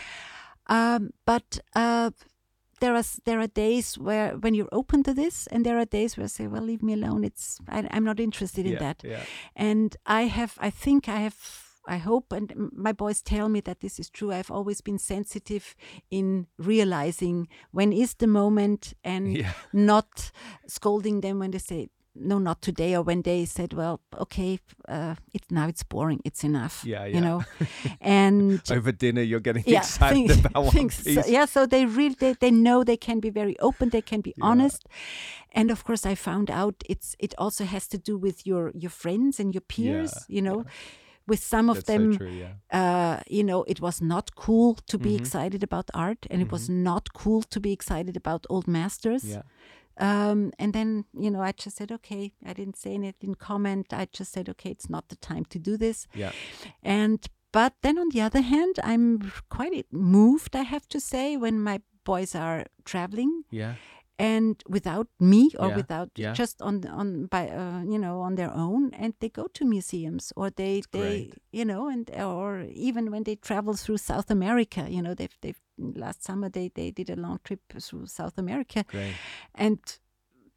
um, but uh, there are there are days where when you're open to this and there are days where I say well leave me alone it's I, i'm not interested in yeah. that Yeah. and I have, I think I have, I hope, and my boys tell me that this is true. I've always been sensitive in realizing when is the moment and Yeah. not scolding them when they say, no, not today, or when they said, well, okay, uh, it, now it's boring, it's enough. Yeah, yeah. You know, and Over dinner, you're getting yeah, excited things- about one things. So- yeah, so they really they, they know they can be very open, they can be Yeah. honest, and of course I found out it's it also has to do with your your friends and your peers. Yeah, You know, with some of That's them, so true. Yeah. uh, you know, it was not cool to be Mhm. excited about art, and it was not cool to be excited about old masters. Yeah. Um, and then, you know, I just said, okay, I didn't say anything, didn't comment. I just said, okay, it's not the time to do this. Yeah. And, but then on the other hand, I'm quite moved, I have to say, when my boys are traveling Yeah. and without me or Yeah, without yeah. just on on by uh, you know on their own and they go to museums or they they great. you know and or even when they travel through South America you know they've they've last summer they they did a long trip through South America Great. And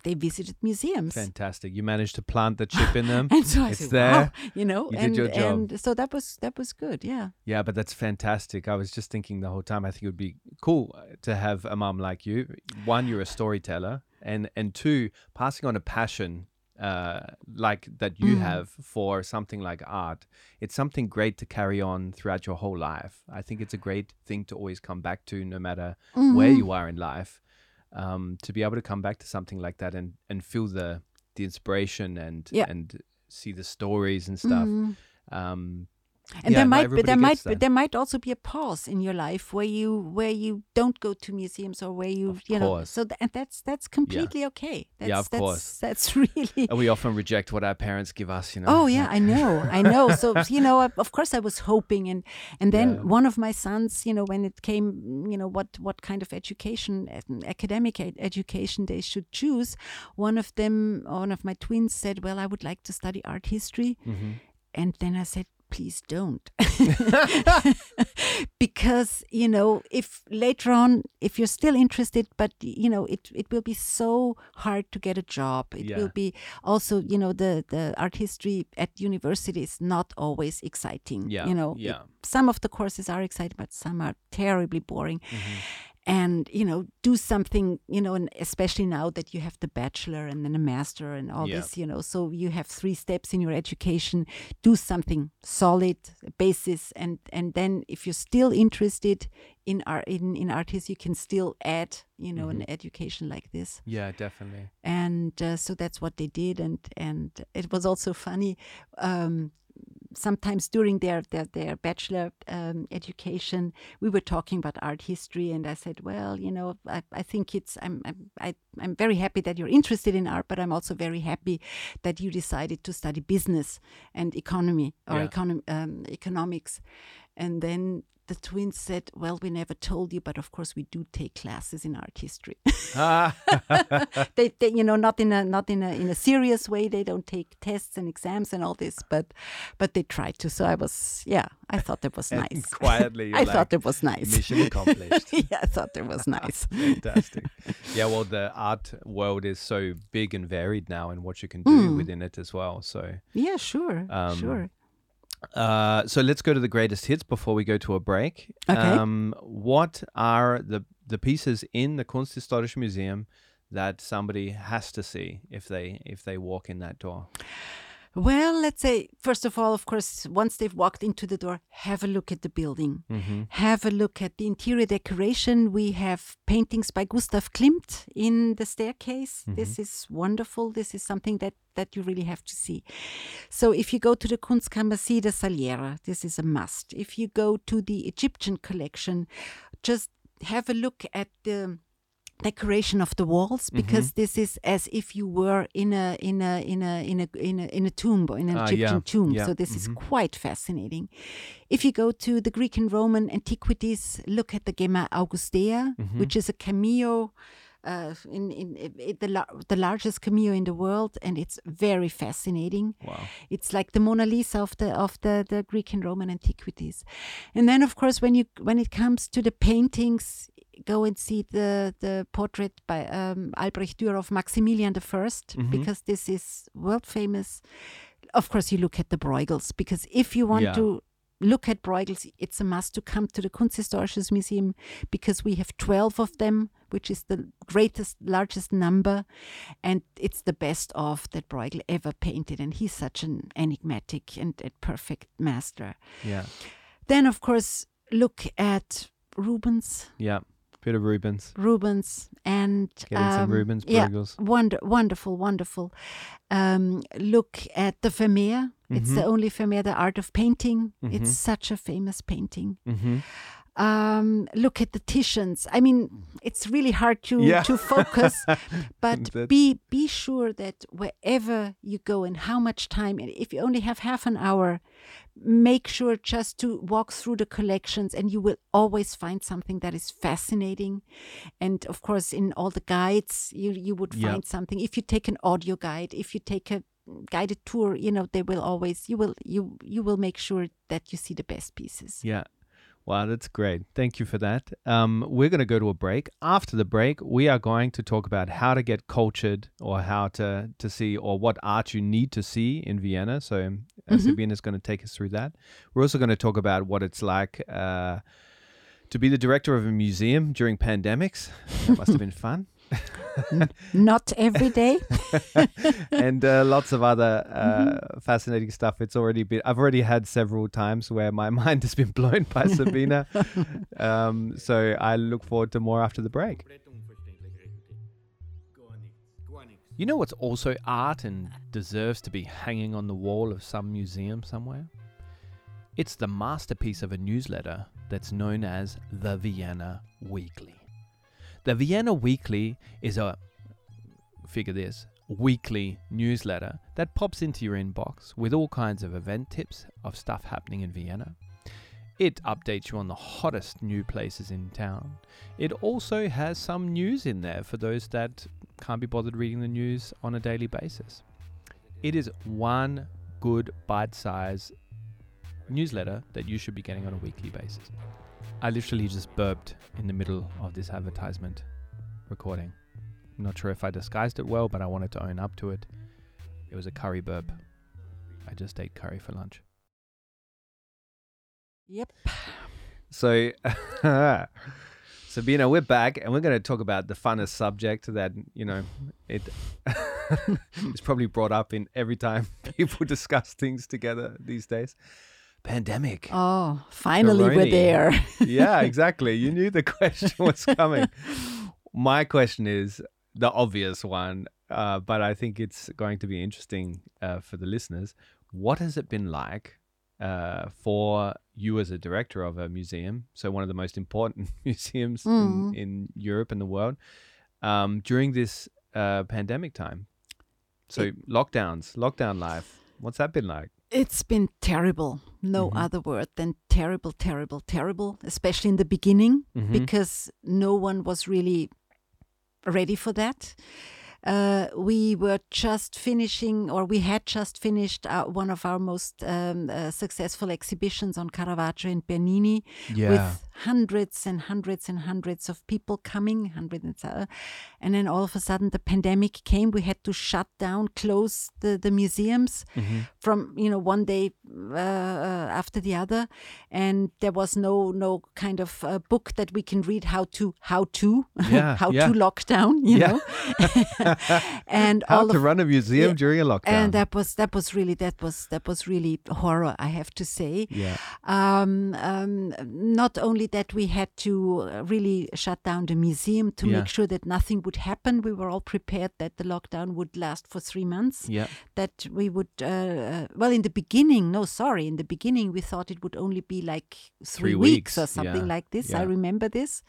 they visited museums Fantastic. You managed to plant the chip in them. and so I It's said, there. wow, you know, You did and, your job. and so that was that was good, yeah. Yeah, but that's fantastic. I was just thinking the whole time. I think it would be cool uh, to have a mom like you. One, you're a storyteller, and and two, passing on a passion uh, like that you Mm. have for something like art. It's something great to carry on throughout your whole life. I think it's a great thing to always come back to, no matter where Mhm. you are in life. Um, to be able to come back to something like that and and feel the the inspiration and Yeah. and see the stories and stuff. Mhm. Um, And Yeah, there might be, there might that. be, there might also be a pause in your life where you where you don't go to museums or where you Of you know course. so th- and that's that's completely okay. That's, Yeah, of that's, course. That's really And we often reject what our parents give us, you know. Oh yeah, I know, I know. So you know, I- of course, I was hoping, and and then Yeah. one of my sons, you know, when it came, you know, what what kind of education, academic ed- education they should choose, one of them, one of my twins said, "Well, I would like to study art history," hmm and then I said, please don't. because, you know, if later on, if you're still interested, but, you know, it, it will be so hard to get a job. It Yeah. will be also, you know, the, the art history at university is not always exciting. Yeah, You know, it- yeah. some of the courses are exciting, but some are terribly boring mm-hmm. And you know do something you know and especially now that you have the bachelor and then a master and all Yeah. this you know so you have three steps in your education do something solid basis and and then if you're still interested in art in, in artists you can still add you know Mm-hmm. an education like this Yeah, definitely. and uh, so that's what they did and and it was also funny um, sometimes during their their, their bachelor um, education we were talking about art history and i said well you know i, I think it's I'm, I'm I, i'm very happy that you're interested in art but i'm also very happy that you decided to study business and economy or Yeah. econom- um, economics and then the twins said well we never told you but of course we do take classes in art history Ah, they, they you know not in a not in a in a serious way they don't take tests and exams and all this but but they try to so i was yeah i thought that was nice quietly, i like, thought it was nice mission accomplished. yeah i thought it was nice Fantastic. Yeah, well, the art world is so big and varied now, and what you can do Mm. within it as well. So, yeah sure Um, sure uh, so let's go to the greatest hits before we go to a break. Okay. Um, what are the the pieces in the Kunsthistorische Museum that somebody has to see if they if they walk in that door? Well let's say first of all of course once they've walked into the door have a look at the building Mm-hmm. have a look at the interior decoration. We have paintings by Gustav Klimt in the staircase. This is wonderful. This is something that, that you really have to see. So if you go to the Kunstkammer, see the Saliera. This is a must. If you go to the Egyptian collection, just have a look at the decoration of the walls because this is as if you were in a in a in a in a in a, in a tomb or in an Ah, Egyptian yeah, tomb. yeah, So this is quite fascinating. If you go to the Greek and Roman antiquities, look at the Gemma Augustea, Mm-hmm. which is a cameo. Uh, in, in, in the lar- the largest cameo in the world, and it's very fascinating. Wow. It's like the Mona Lisa of the of the, the Greek and Roman antiquities. And then, of course, when you when it comes to the paintings, go and see the the portrait by um, Albrecht Dürer of Maximilian I, because this is world famous. Of course, you look at the Bruegels because if you want Yeah. to look at Bruegels, it's a must to come to the Kunsthistorisches Museum because we have 12 of them, which is the greatest, largest number. And it's the best of that Bruegel ever painted. And he's such an enigmatic and, and perfect master. Yeah. Then, of course, look at Rubens. Yeah. Peter Rubens. Rubens and Getting some um, Rubens yeah, Bruegels. wonder, wonderful, wonderful. Um, look at the Vermeer. It's the only Vermeer, the art of painting. It's such a famous painting. Mm-hmm. Um, look at the Titians. I mean, it's really hard to Yeah. to focus, but be be sure that wherever you go and how much time, and if you only have half an hour, make sure just to walk through the collections, and you will always find something that is fascinating. And of course, in all the guides, you you would Yeah. find something. If you take an audio guide, if you take a guided tour, you know they will always you will you you will make sure that you see the best pieces. Yeah. Wow, that's great. Thank you for that. Um, we're going to go to a break. After the break, we are going to talk about how to get cultured or how to, to see or what art you need to see in Vienna. So, um, uh, Sabine is going to take us through that. We're also going to talk about what it's like uh, to be the director of a museum during pandemics. That must have been fun. Not every day. and uh, lots of other uh, fascinating stuff. It's already been. I've already had several times where my mind has been blown by Sabine. um, so I look forward to more after the break. Komplett unverständlich redet. Gar nichts. Gar nichts. You know what's also art and deserves to be hanging on the wall of some museum somewhere? It's the masterpiece of a newsletter that's known as the Vienna Weekly. The Vienna Weekly is a, figure this, weekly newsletter that pops into your inbox with all kinds of event tips of stuff happening in Vienna. It updates you on the hottest new places in town. It also has some news in there for those that can't be bothered reading the news on a daily basis. It is one good bite size newsletter that you should be getting on a weekly basis. I literally just burped in the middle of this advertisement recording. I'm not sure if I disguised it well, but I wanted to own up to it. It was a curry burp. I just ate curry for lunch. Yep. So, Sabine, we're back and we're going to talk about the funnest subject that, you know, it is probably brought up in every time people discuss things together these days. Pandemic. Oh, finally we're there. yeah, exactly. You knew the question was coming. My question is the obvious one, uh, but I think it's going to be interesting uh, for the listeners. What has it been like uh, for you as a director of a museum? So, one of the most important museums in, Mm. in Europe and the world um, during this uh, pandemic time. So, lockdowns, lockdown life. What's that been like? It's been terrible. No Mhm. other word than terrible, terrible, terrible, especially in the beginning Mhm. because no one was really ready for that. Uh, we were just finishing, or we had just finished uh, one of our most um, uh, successful exhibitions on Caravaggio and Bernini with hundreds and hundreds and hundreds of people coming, hundreds and so, and then all of a sudden the pandemic came. We had to shut down, close the, the museums Mhm. from you know one day uh, after the other, and there was no no kind of uh, book that we can read how to how to Yeah, how yeah. to lock down, you Yeah. know, and How all to of run a museum yeah, during a lockdown. and that was that was really that was that was really horror, I have to say yeah. um, um, not only that we had to uh, really shut down the museum to Yeah. make sure that nothing would happen. We were all prepared that the lockdown would last for three months. Yeah. That we would, uh, uh, well, in the beginning, no, sorry, in the beginning we thought it would only be like three, Three weeks, or something yeah, like this. I remember this,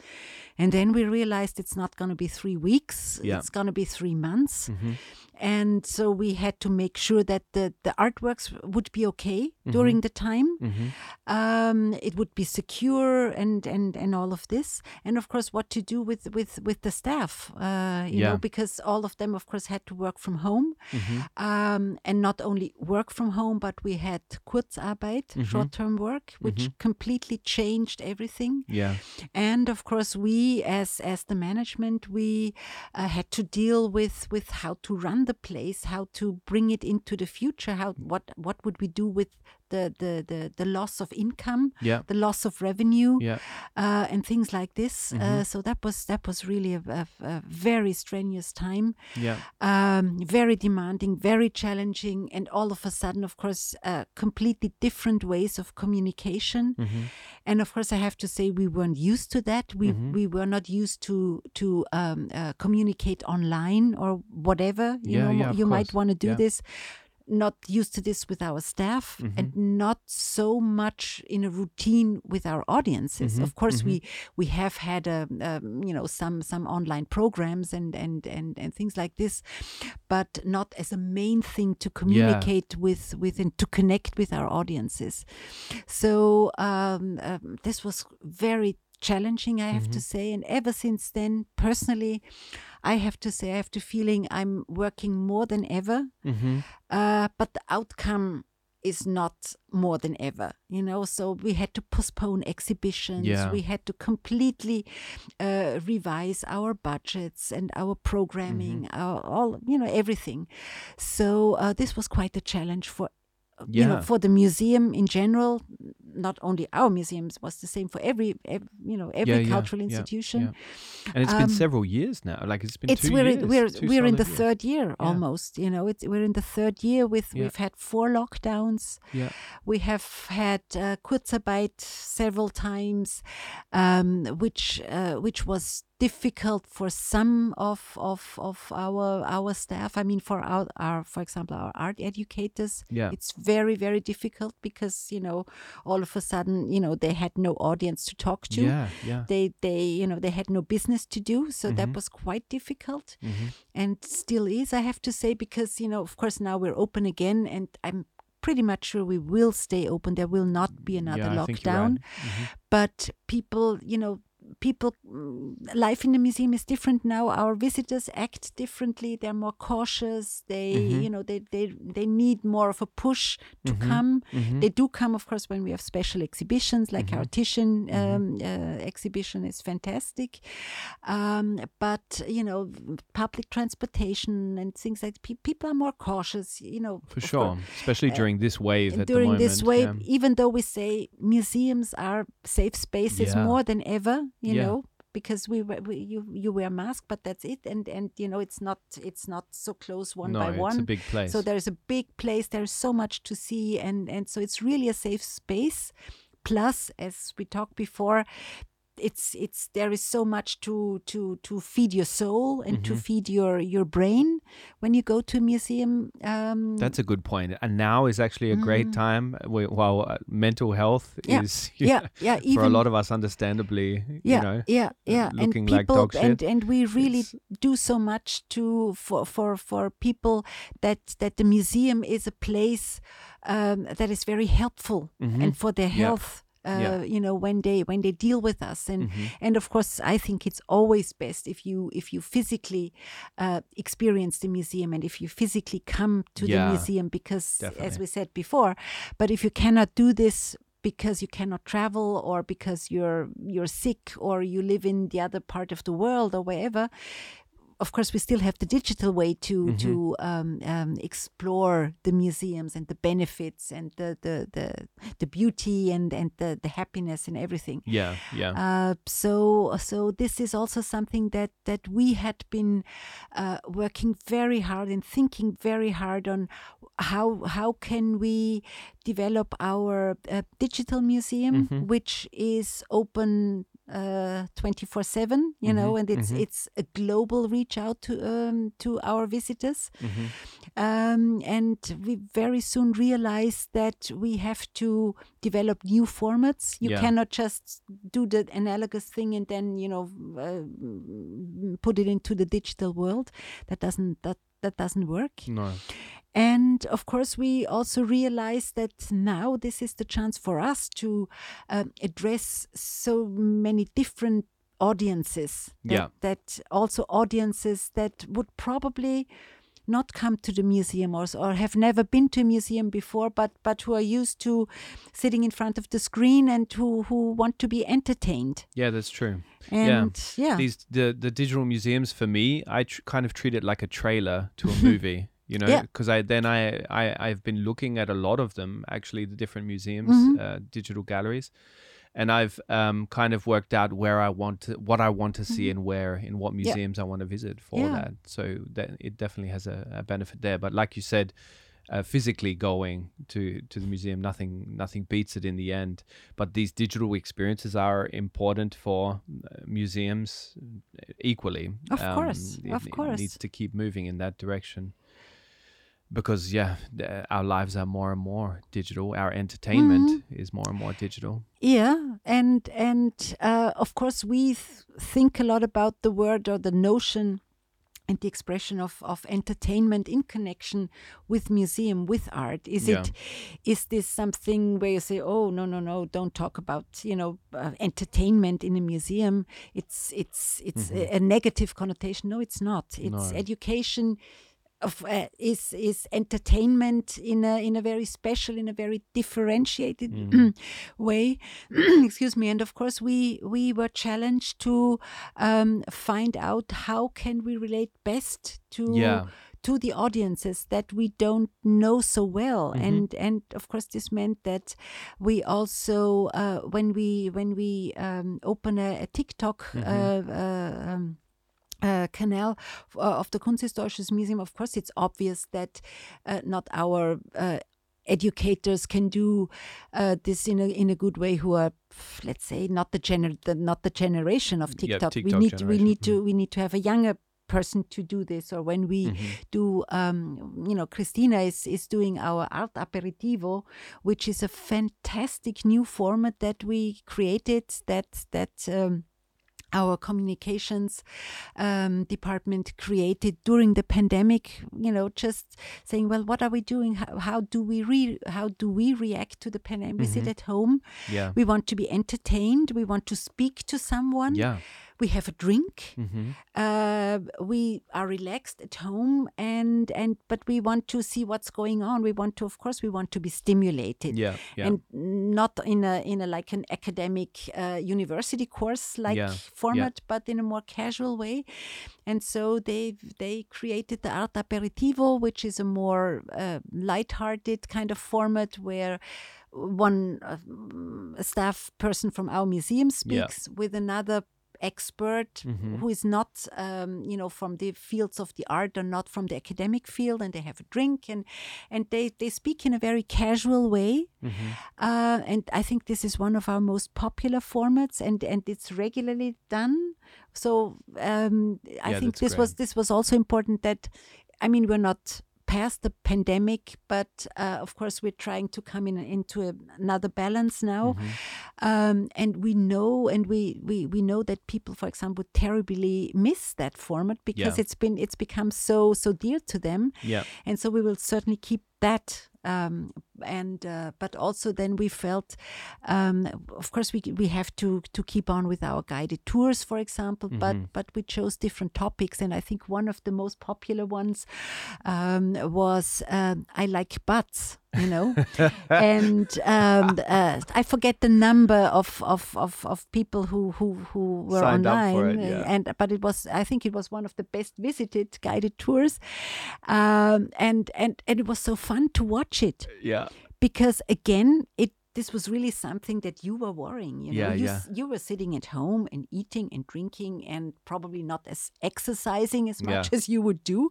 and then we realized it's not going to be three weeks. Yeah. It's going to be three months Mhm. And so we had to make sure that the, the artworks would be okay Mm-hmm. during the time Mhm. um, it would be secure and, and and all of this and of course what to do with with with the staff uh, you Yeah. know because all of them of course had to work from home Mhm. um, and not only work from home but we had kurzarbeit Mhm. short-term work which Mhm. completely changed everything Yeah. and of course we as as the management we uh, had to deal with with how to run the place how to bring it into the future how what what would we do with the the the, the loss of income Yeah. the loss of revenue Yeah. uh, and things like this Mhm. uh, so that was that was really a, a, a very strenuous time Yeah. um, very demanding, very challenging, and all of a sudden, of course, uh, completely different ways of communication. Mhm. And of course, I have to say we weren't used to that. We Mhm. we were not used to to um, uh, communicate online or whatever. You Yeah, know, you might want to do this. Not used to this with our staff, and not so much in a routine with our audiences. Mhm, Of course, mhm. we we have had um, um, you know some some online programs and and and and things like this, but not as a main thing to communicate with with and to connect with our audiences. So um, um, this was very challenging, I have to say. And ever since then, personally, I have to say I have the feeling I'm working more than ever, Mhm. uh, but the outcome is not more than ever you know so we had to postpone exhibitions Yeah. we had to completely uh, revise our budgets and our programming Mm-hmm. our, all you know everything so uh, this was quite a challenge for uh, you know Yeah. for the museum in general not only our museums was the same for every, ev you know every Yeah, yeah, cultural yeah, institution yeah. And it's been Um, several years now. Like it's been it's two we're years. in, we're we're in the years. third year almost you know it's we're in the third year with Yeah. we've had four lockdowns Yeah. we have had uh, Kurzarbeit several times um, which uh, which was difficult for some of of of our our staff i mean for our, our for example our art educators Yeah. it's very very difficult because you know all of a sudden you know they had no audience to talk to Yeah. Yeah. they they you know they had no business to do so that Mhm. was quite difficult Mhm. and still is i have to say because you know of course now we're open again and i'm pretty much sure we will stay open there will not be another yeah, lockdown right. Mhm. but people you know people, mm, life in the museum is different now. Our visitors act differently. They're more cautious. They, Mhm. you know, they, they, they need more of a push to Mhm. come. Mhm. They do come, of course, when we have special exhibitions, like our Mhm. Titian Mhm. um, uh, exhibition is fantastic. Um, but you know, public transportation and things like pe- people are more cautious. You know, For of course. sure, especially uh, during this wave And at the during moment. this wave, yeah. even though we say museums are safe spaces Yeah. more than ever, you Yeah. know, because we, we, we you you wear mask, but that's it, and and you know it's not it's not so close one no, by it's one. a big place. So there's a big place. There's so much to see, and and so it's really a safe space. Plus, as we talked before, it's it's there is so much to to to feed your soul and to Mhm. feed your your brain when you go to a museum. Um, That's a good. And now is actually a great Mm. time wh- while uh, mental health Yeah, is yeah, yeah. Even for a lot of us, understandably, yeah, you know, yeah, yeah, looking and like people, dog shit. and and we really It's- do so much to for for for people that that the museum is a place um, that is very helpful Mhm. and for their Yeah. Health. Uh, Yeah. You know when they when they deal with us and Mhm. and of course I think it's always best if you if you physically uh, experience the museum and if you physically come to Yeah, the museum because as we said before but if you cannot do this because you cannot travel or because you're you're sick or you live in the other part of the world or wherever of course we still have the digital way to Mhm. to um, um, explore the museums and the benefits and the the the, the beauty and and the, the happiness and everything yeah, yeah, uh, so so this is also something that that we had been uh, working very hard and thinking very hard on how how can we develop our uh, digital museum Mhm. which is open uh 24 7 you know Mhm, and it's mhm. it's a global reach out to um to our visitors Mhm. um, and we very soon realized that we have to develop new formats. You Yeah. cannot just do the analogous thing and then you know uh, put it into the digital world. That doesn't that that doesn't work. no, And of course, we also realize that now this is the chance for us to um, address so many different audiences. That, Yeah. That also audiences that would probably not come to the museum or, or have never been to a museum before, but but who are used to sitting in front of the screen and who who want to be entertained. yeah, that's true. And yeah, These the the digital museums for me, I tr- kind of treat it like a trailer to a movie. You know, Yeah. because I then I, I I've been looking at a lot of them actually, the different museums, Mhm. uh, digital galleries, and I've um, kind of worked out where I want to, what I want to see, and where in what museums I want to visit for Mm-hmm. Yeah. that. So that it definitely has a, a benefit there. But like you said, uh, physically going to to the museum, nothing nothing beats it in the end. But these digital experiences are important for uh, museums equally. Of course, it, of it course. needs to keep moving in that direction. Because yeah, our lives are more and more digital. Our entertainment Mm-hmm. is more and more digital. Yeah, and and uh, of course we th- think a lot about the word or the notion and the expression of, of entertainment in connection with museum with art is Yeah. it is this something where you say oh no no no don't talk about you know uh, entertainment in a museum it's it's it's a, a negative connotation no it's not it's Mm-hmm. No. education of uh, is is entertainment in a in a very special in a very differentiated Mm. way excuse me and of course we we were challenged to um, find out how can we relate best to Yeah. to the audiences that we don't know so well Mhm. and and of course this meant that we also uh, when we when we um, open a, a tiktok Mhm. uh, uh, um, uh, canal uh, of the Kunsthistorisches Museum, of course, it's obvious that uh, not our uh, educators can do uh, this in a in a good way. Who are, let's say, not the gener the, not the generation of Yeah, TikTok. we TikTok need we need to we need to have a younger person to do this or when we Mhm. do um, you know christina is is doing our art aperitivo which is a fantastic new format that we created that that um, our communications um, department created during the pandemic you know just saying well what are we doing? How, how do we re- how do we react to the pandemic? We sit at home? Yeah. we want to be entertained. We want to speak to someone. Yeah. We have a drink Mm-hmm. uh, we are relaxed at home and and but we want to see what's going on we want to of course we want to be stimulated Yeah. Yeah. and not in a in a like an academic uh, university course like Yeah, format but in a more casual way and so they they created the art aperitivo which is a more uh, light-hearted kind of format where one uh, staff person from our museum Yeah. speaks with another expert Mhm. who is not um, you know from the fields of the art or not from the academic field and they have a drink and and they they speak in a very casual way Mm-hmm. uh, and I think this is one of our most popular formats, and and it's regularly done. So um, I Yeah, think this was this was also important. That I mean, we're not past the pandemic, but uh, of course we're trying to come in into a, another balance now, um, and we know and we, we we know that people, for example, terribly miss that format because Yeah. it's been it's become so so dear to them Yeah. and so we will certainly keep that um, and uh, but also then we felt um, of course we we have to to keep on with our guided tours for example Mm-hmm. but but we chose different topics and I think one of the most popular ones um, was um, I like butts you know and um, uh, I forget the number of of, of, of people who who, who were Signed up online for it, uh, yeah. and but it was I think it was one of the best visited guided tours um, and and and it was so fun to watch it Yeah. Because again it this was really something that you were worrying you know Yeah, you, yeah. you were sitting at home and eating and drinking and probably not as exercising as much Yeah. as you would do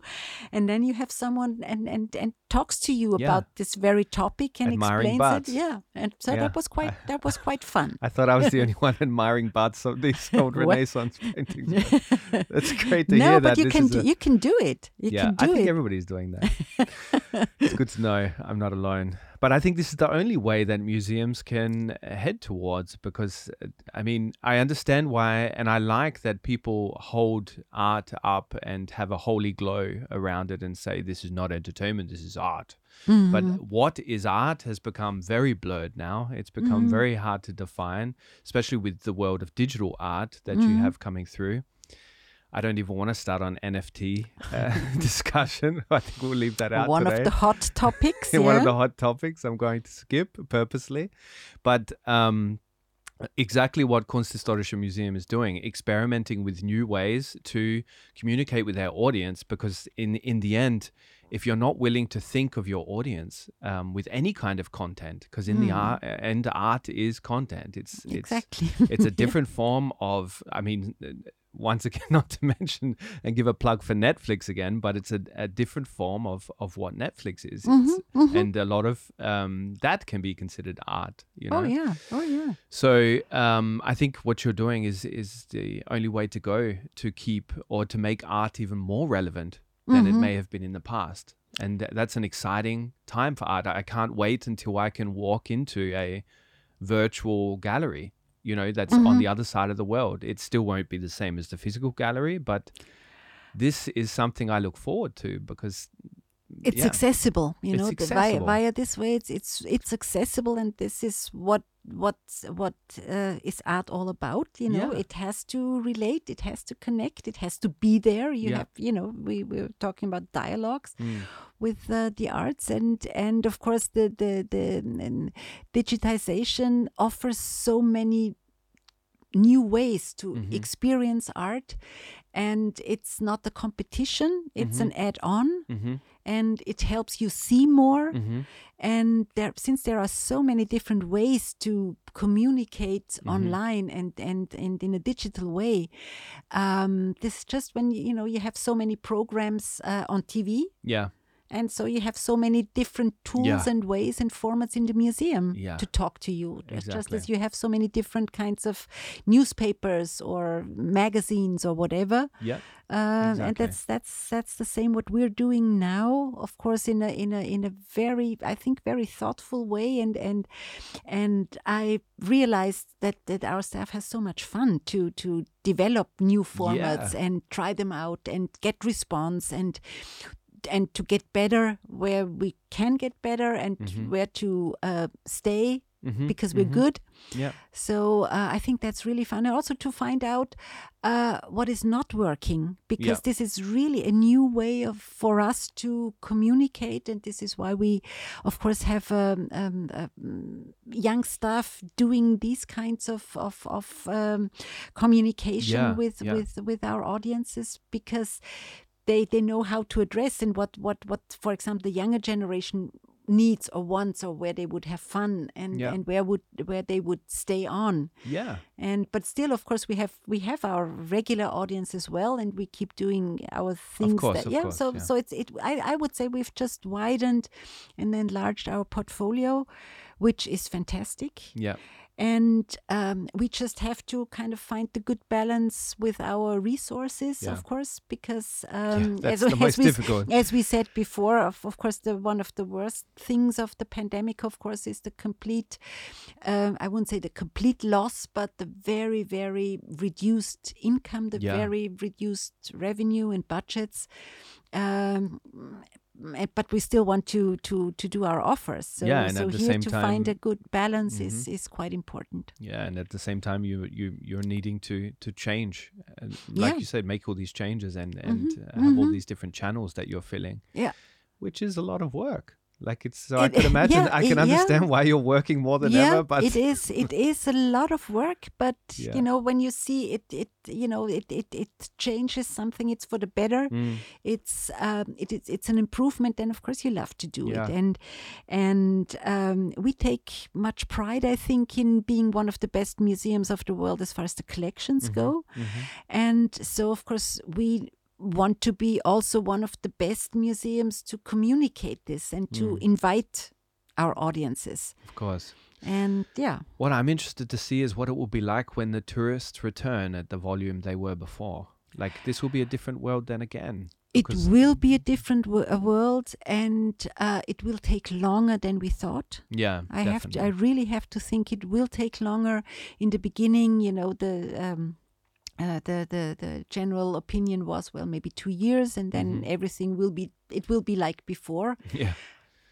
and then you have someone and and and talks to you about this very topic and Admiring explains butts. it yeah and so that was quite that was quite fun I thought I was the only one admiring butts of these old Renaissance paintings. but That's great to no hear but that. you this can do, a- you can do it you yeah, can do I think it everybody's doing that. it's good to know I'm not alone. But I think this is the only way that museums can uh, head towards because, uh, I mean, I understand why, and I like that people hold art up and have a holy glow around it and say, this is not entertainment, this is art. But what is art has become very blurred now. It's become very hard to define, especially with the world of digital art that you have coming through. I don't even want to start on NFT uh, discussion. I think we'll leave that out one today. of the hot topics one of the hot topics I'm going to skip purposely. But um, exactly what Kunsthistorische Museum is doing, experimenting with new ways to communicate with our audience. Because in in the end, if you're not willing to think of your audience um, with any kind of content, because in the art end, art is content. It's it's Exactly. it's a different form of i mean uh, once again not to mention and give a plug for netflix again but it's a, a different form of of what netflix is. It's- Mm-hmm, and a lot of um, that can be considered art you know? oh yeah. Oh yeah. So um, I think what you're doing is is the only way to go to keep or to make art even more relevant than Mm-hmm. it may have been in the past. And th- that's an exciting time for art. I can't wait until I can walk into a virtual gallery, you know, that's Mm-hmm. on the other side of the world. It still won't be the same as the physical gallery, but this is something I look forward to because it's yeah. accessible you It's know the- via, via this way it's it's it's accessible and this is what what what uh, is art all about you know Yeah. it has to relate it has to connect it has to be there you Yeah. have you know we we're talking about dialogues Mm. with uh, the arts and and of course the the the digitization offers so many new ways to Mhm. experience art and it's not a competition it's Mhm. an add-on hmm and it helps you see more. Hmm and there since there are so many different ways to communicate Mm-hmm. online and, and and in a digital way um, this is just when you know you have so many programs uh, on tv yeah, And so you have so many different tools Yeah. and ways and formats in the museum Yeah. to talk to you. Just as you have so many different kinds of newspapers or magazines or whatever. Yeah. Um, and that's that's that's the same what we're doing now of course in a in a in a very i think very thoughtful way and and and i realized that that our staff has so much fun to to develop new formats Yeah. and try them out and get response and and to get better where we can get better and Mhm. where to uh, stay Mhm, because we're mhm. good Yeah. so uh, I think that's really fun. And also to find out uh, what is not working, because Yeah. this is really a new way of for us to communicate, and this is why we, of course, have um, um, um, young staff doing these kinds of of, of um, communication Yeah, with yeah. with with our audiences because. They, they know how to address and what, what, what for example the younger generation needs or wants or where they would have fun and, Yeah. and where would where they would stay on Yeah. and but still of course we have we have our regular audience as well and we keep doing our things course, that of yeah course, so yeah. so it's it I, I would say we've just widened and enlarged our portfolio which is fantastic Yeah. And um, we just have to kind of find the good balance with our resources Yeah. of course because um, that's as, as we, as we said before of, of course the one of the worst things of the pandemic of course is the complete um, i wouldn't say the complete loss but the very very reduced income the Yeah. very reduced revenue and budgets um, but we still want to to to do our offers so, Yeah, and so at the here same to find a good balance is Mhm. is quite important Yeah, and at the same time, you you you're needing to to change, and like Yeah. you said, make all these changes and and Mhm, uh, have all mhm. these different channels that you're filling. Yeah. which is a lot of work. Like it's so I can imagine, yeah, I can it- yeah. understand why you're working more than yeah, ever. But it is it is a lot of work but you know when you see it it you know it it, it changes something it's for the better Mm, it's um, it, it's it's an improvement then of course you love to do Yeah. it and and um, we take much pride i think in being one of the best museums of the world as far as the collections go mhm. and so of course we want to be also one of the best museums to communicate this and to Mm. invite our audiences of course. and yeah What I'm interested to see is what it will be like when the tourists return at the volume they were before. Like this will be a different world then again. It will be a different wo- a world, and uh, it will take longer than we thought. Yeah, I have to. I really have to think it will take longer. In the beginning, you know, the um, uh, the the the general opinion was well maybe two years, and then Mhm. everything will be it will be like before. yeah,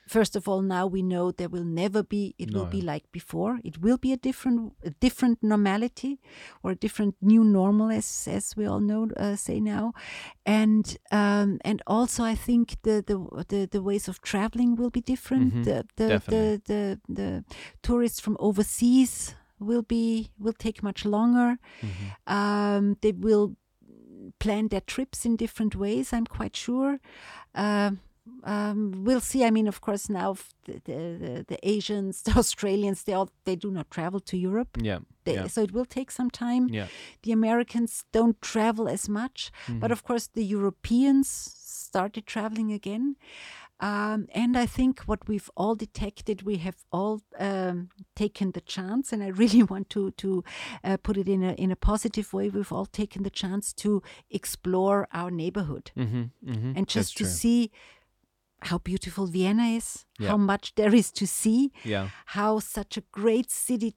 First of all, now we know there will never be. It will be like before. It will be a different, a different normality, or a different new normal, as as we all know, uh, say now, and um, and also I think the the the, the ways of traveling will be different. Mhm, The, the, definitely. the the the tourists from overseas will be will take much longer. Mhm. Um, they will plan their trips in different ways. I'm quite sure. Um, um, we'll see. I mean, of course, now the, the, the, Asians, the Australians, they all they do not travel to Europe. yeah, They, yeah, So it will take some time. yeah. The Americans don't travel as much, but Mhm. of course, the Europeans started traveling again. Um, and I think what we've all detected, we have all um, taken the chance, and I really want to to uh, put it in a in a positive way. We've all taken the chance to explore our neighborhood Mhm, mhm. and That's just to true. see how beautiful Vienna is, Yeah. how much there is to see, yeah, how such a great city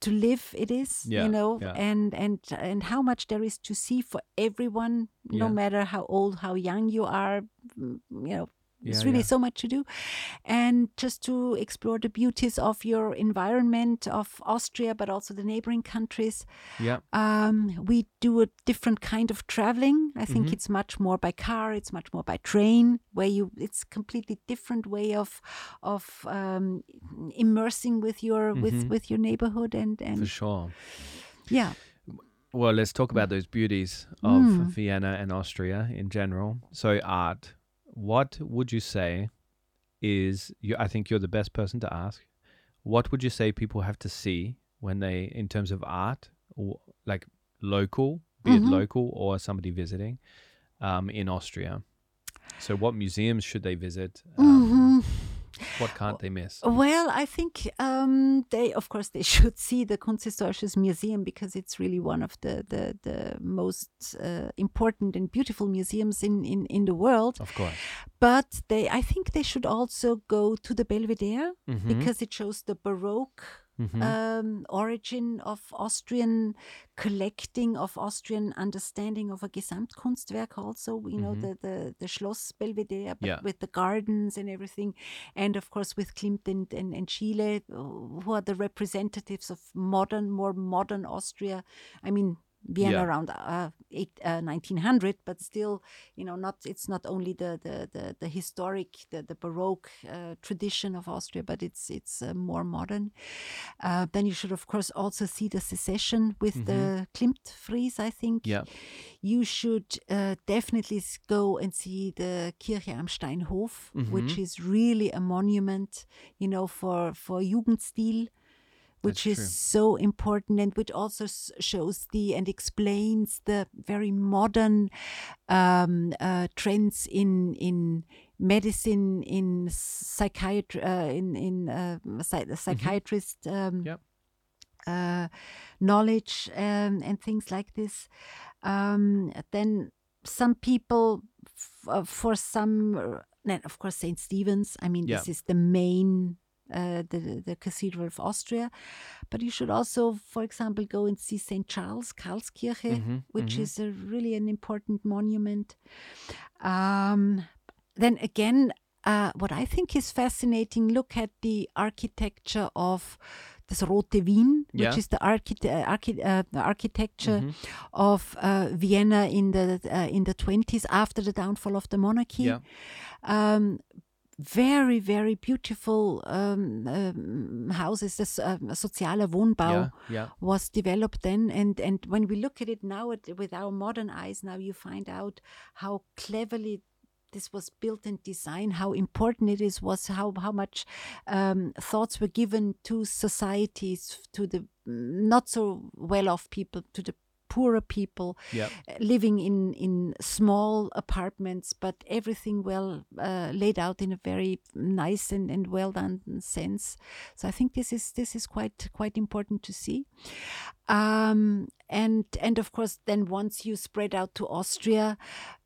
to live it is Yeah, you know yeah. and and and how much there is to see for everyone no Yeah. matter how old how young you are mm, you know there's Yeah, really yeah. so much to do and just to explore the beauties of your environment of austria but also the neighboring countries yeah, um, we do a different kind of traveling. I think Mhm. it's much more by car. It's much more by train, where you it's completely different way of of um, immersing with your Mhm. with with your neighborhood and and. for sure. yeah. Well, let's talk about those beauties of Mm. Vienna and Austria in general. So, art. What would you say is? You, I think you're the best person to ask. What would you say people have to see when they, in terms of art, or like local, be Mhm. it local or somebody visiting, um, in Austria? So, what museums should they visit? Um, Mhm. What can't they miss? Well, I think um, they, of course, they should see the Kunsthistorisches Museum because it's really one of the the, the most uh, important and beautiful museums in, in, in the world. Of course. But they, I think, they should also go to the Belvedere Mhm. because it shows the Baroque Mhm. um, origin of Austrian collecting, of Austrian understanding of a Gesamtkunstwerk. Also, you know, Mhm. the, the the Schloss Belvedere, but Yeah. with the gardens and everything, and of course with Klimt and, and, and Schiele, who are the representatives of modern, more modern Austria. I mean. Vienna Yeah. around uh, eight, uh, 1900, but still, you know, not it's not only the the the, the historic, the, the Baroque uh, tradition of Austria, but it's it's uh, more modern. Uh, then you should, of course, also see the secession with the Klimt frieze. I think. Yeah. You should uh, definitely go and see the Kirche am Steinhof, which Mhm. is really a monument, you know, for for Jugendstil. Which That's is true. so important and which also s- shows the and explains the very modern um, uh, trends in in medicine, in psychiatry, uh, in in uh, psy- psychiatrist um, Yep. uh, knowledge um, and things like this. Um, then some people, f- uh, for some, uh, then of course Saint Stephen's. I mean, this is the main. Uh, the the cathedral of Austria, but you should also, for example, go and see St. Charles Karlskirche, Mhm, which mhm. is a really an important monument. Um, then again, uh, what I think is fascinating, look at the architecture of das Rote Wien, which is the archi- uh, archi- uh, the architecture Mhm. of uh, Vienna in the uh, in the twenties after the downfall of the monarchy. Yeah. Um, very, very beautiful um, um, houses. This uh, sozialer Wohnbau Yeah. Yeah. was developed then and and when we look at it now at, with our modern eyes now you find out how cleverly this was built and designed how important it is was how how much um, thoughts were given to societies to the not so well off people to the poorer people Yeah. uh, living in in small apartments but everything well uh, laid out in a very nice and, and well done sense so i think this is this is quite quite important to see um, and and of course then once you spread out to austria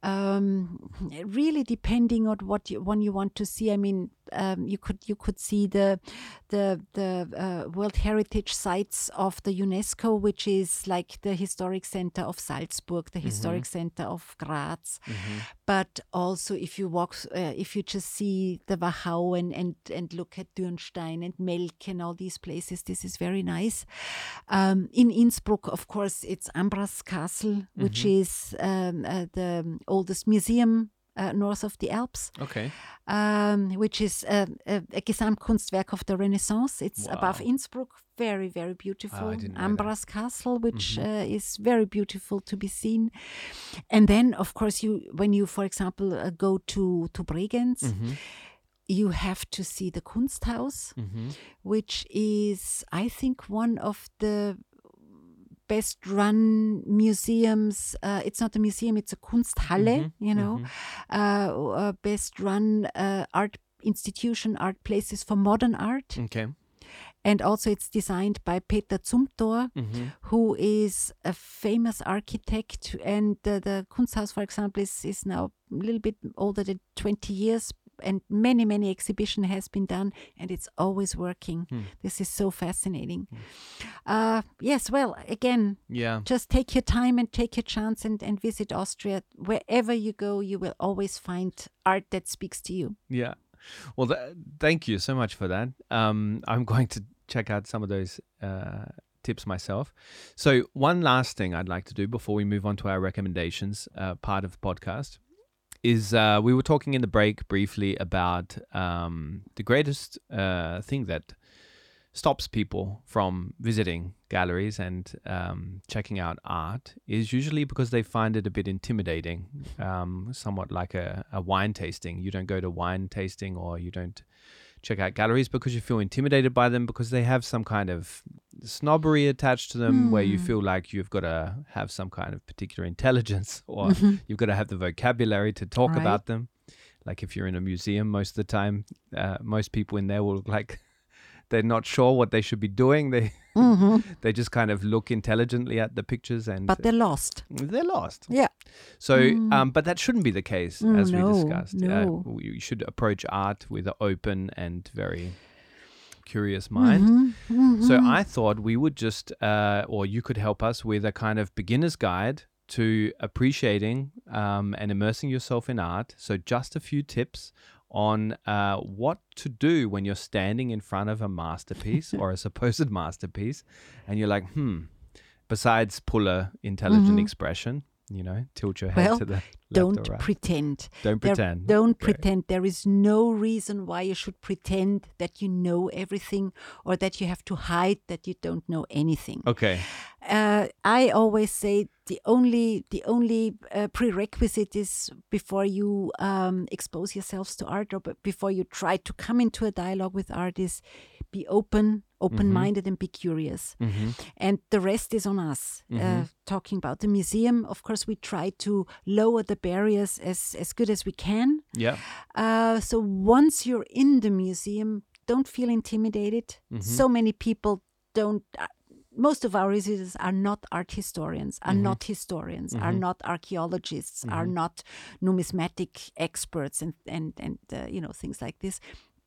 um, really depending on what you, one you want to see i mean um, you could you could see the the the uh, world heritage sites of the unesco which is like the historic center of salzburg the historic center of graz Mhm. But also if you walk uh, if you just see the Wachau and, and and look at Dürnstein and Melk and all these places this is very nice. Um, in Innsbruck of course it's Ambras Castle which is um, uh, the oldest museum uh, north of the Alps Okay. um, which is uh, a, a Gesamtkunstwerk of the Renaissance. It's above Innsbruck, very, very beautiful. know. Ambras Castle, which Mhm. uh, is very beautiful to be seen. And then, of course, you when you, for example, uh, go to to Bregenz, Mhm. you have to see the Kunsthaus, Mhm. which is, I think, one of the best run museums. Uh, it's not a museum; it's a Kunsthalle. Mhm. You know, Mhm. uh, uh, best run uh, art institution, art places for modern art. Okay. And also, it's designed by Peter Zumthor, Mhm. who is a famous architect. And the, the Kunsthaus, for example, is, is now a little bit older than 20 years. And many, many exhibition has been done, and it's always working. Hmm. This is so fascinating. Uh, yes, well, again, Yeah. just take your time and take your chance and, and visit Austria. Wherever you go, you will always find art that speaks to you. Yeah. Well, th- thank you so much for that. Um, I'm going to check out some of those uh, tips myself. So, one last thing I'd like to do before we move on to our recommendations uh, part of the podcast is uh, we were talking in the break briefly about um, the greatest uh, thing that stops people from visiting galleries and um, checking out art is usually because they find it a bit intimidating, um, somewhat like a, a wine tasting. You don't go to wine tasting or you don't check out galleries because you feel intimidated by them because they have some kind of snobbery attached to them where you Hmm. feel like you've got to have some kind of particular intelligence or Mhm. you've got to have the vocabulary to talk Right. about them. like if you're in a museum, most of the time, uh, most people in there will look like they're not sure what they should be doing. They hmm they just kind of look intelligently at the pictures and But they're lost. they're lost. Yeah. So, Mm. um, but that shouldn't be the case, Mm, as we no, discussed. no. Uh, you should approach art with an open and very curious mind. Mhm, So mhm. I thought we would just, uh, or you could help us with a kind of beginner's guide to appreciating um, and immersing yourself in art. So just a few tips on uh, what to do when you're standing in front of a masterpiece or a supposed masterpiece, and you're like, hmm. Besides pull a intelligent Mhm. expression, you know, tilt your head Well, to the left don't or right. pretend. don't There- pretend. Don't Okay. pretend. There is no reason why you should pretend that you know everything or that you have to hide that you don't know anything. Okay. Uh, I always say the only the only uh, prerequisite is before you um, expose yourselves to art or before you try to come into a dialogue with art is be open, open minded, and be curious. hmm And the rest is on us. Uh, Mhm. talking about the museum, of course, we try to lower the barriers as as good as we can. Yeah. Uh, so once you're in the museum, don't feel intimidated. So many people don't. Uh, most of our visitors are not art historians, are Mhm. not historians, are Mhm. not archaeologists, are Mhm. not numismatic experts, and and and uh, you know things like this.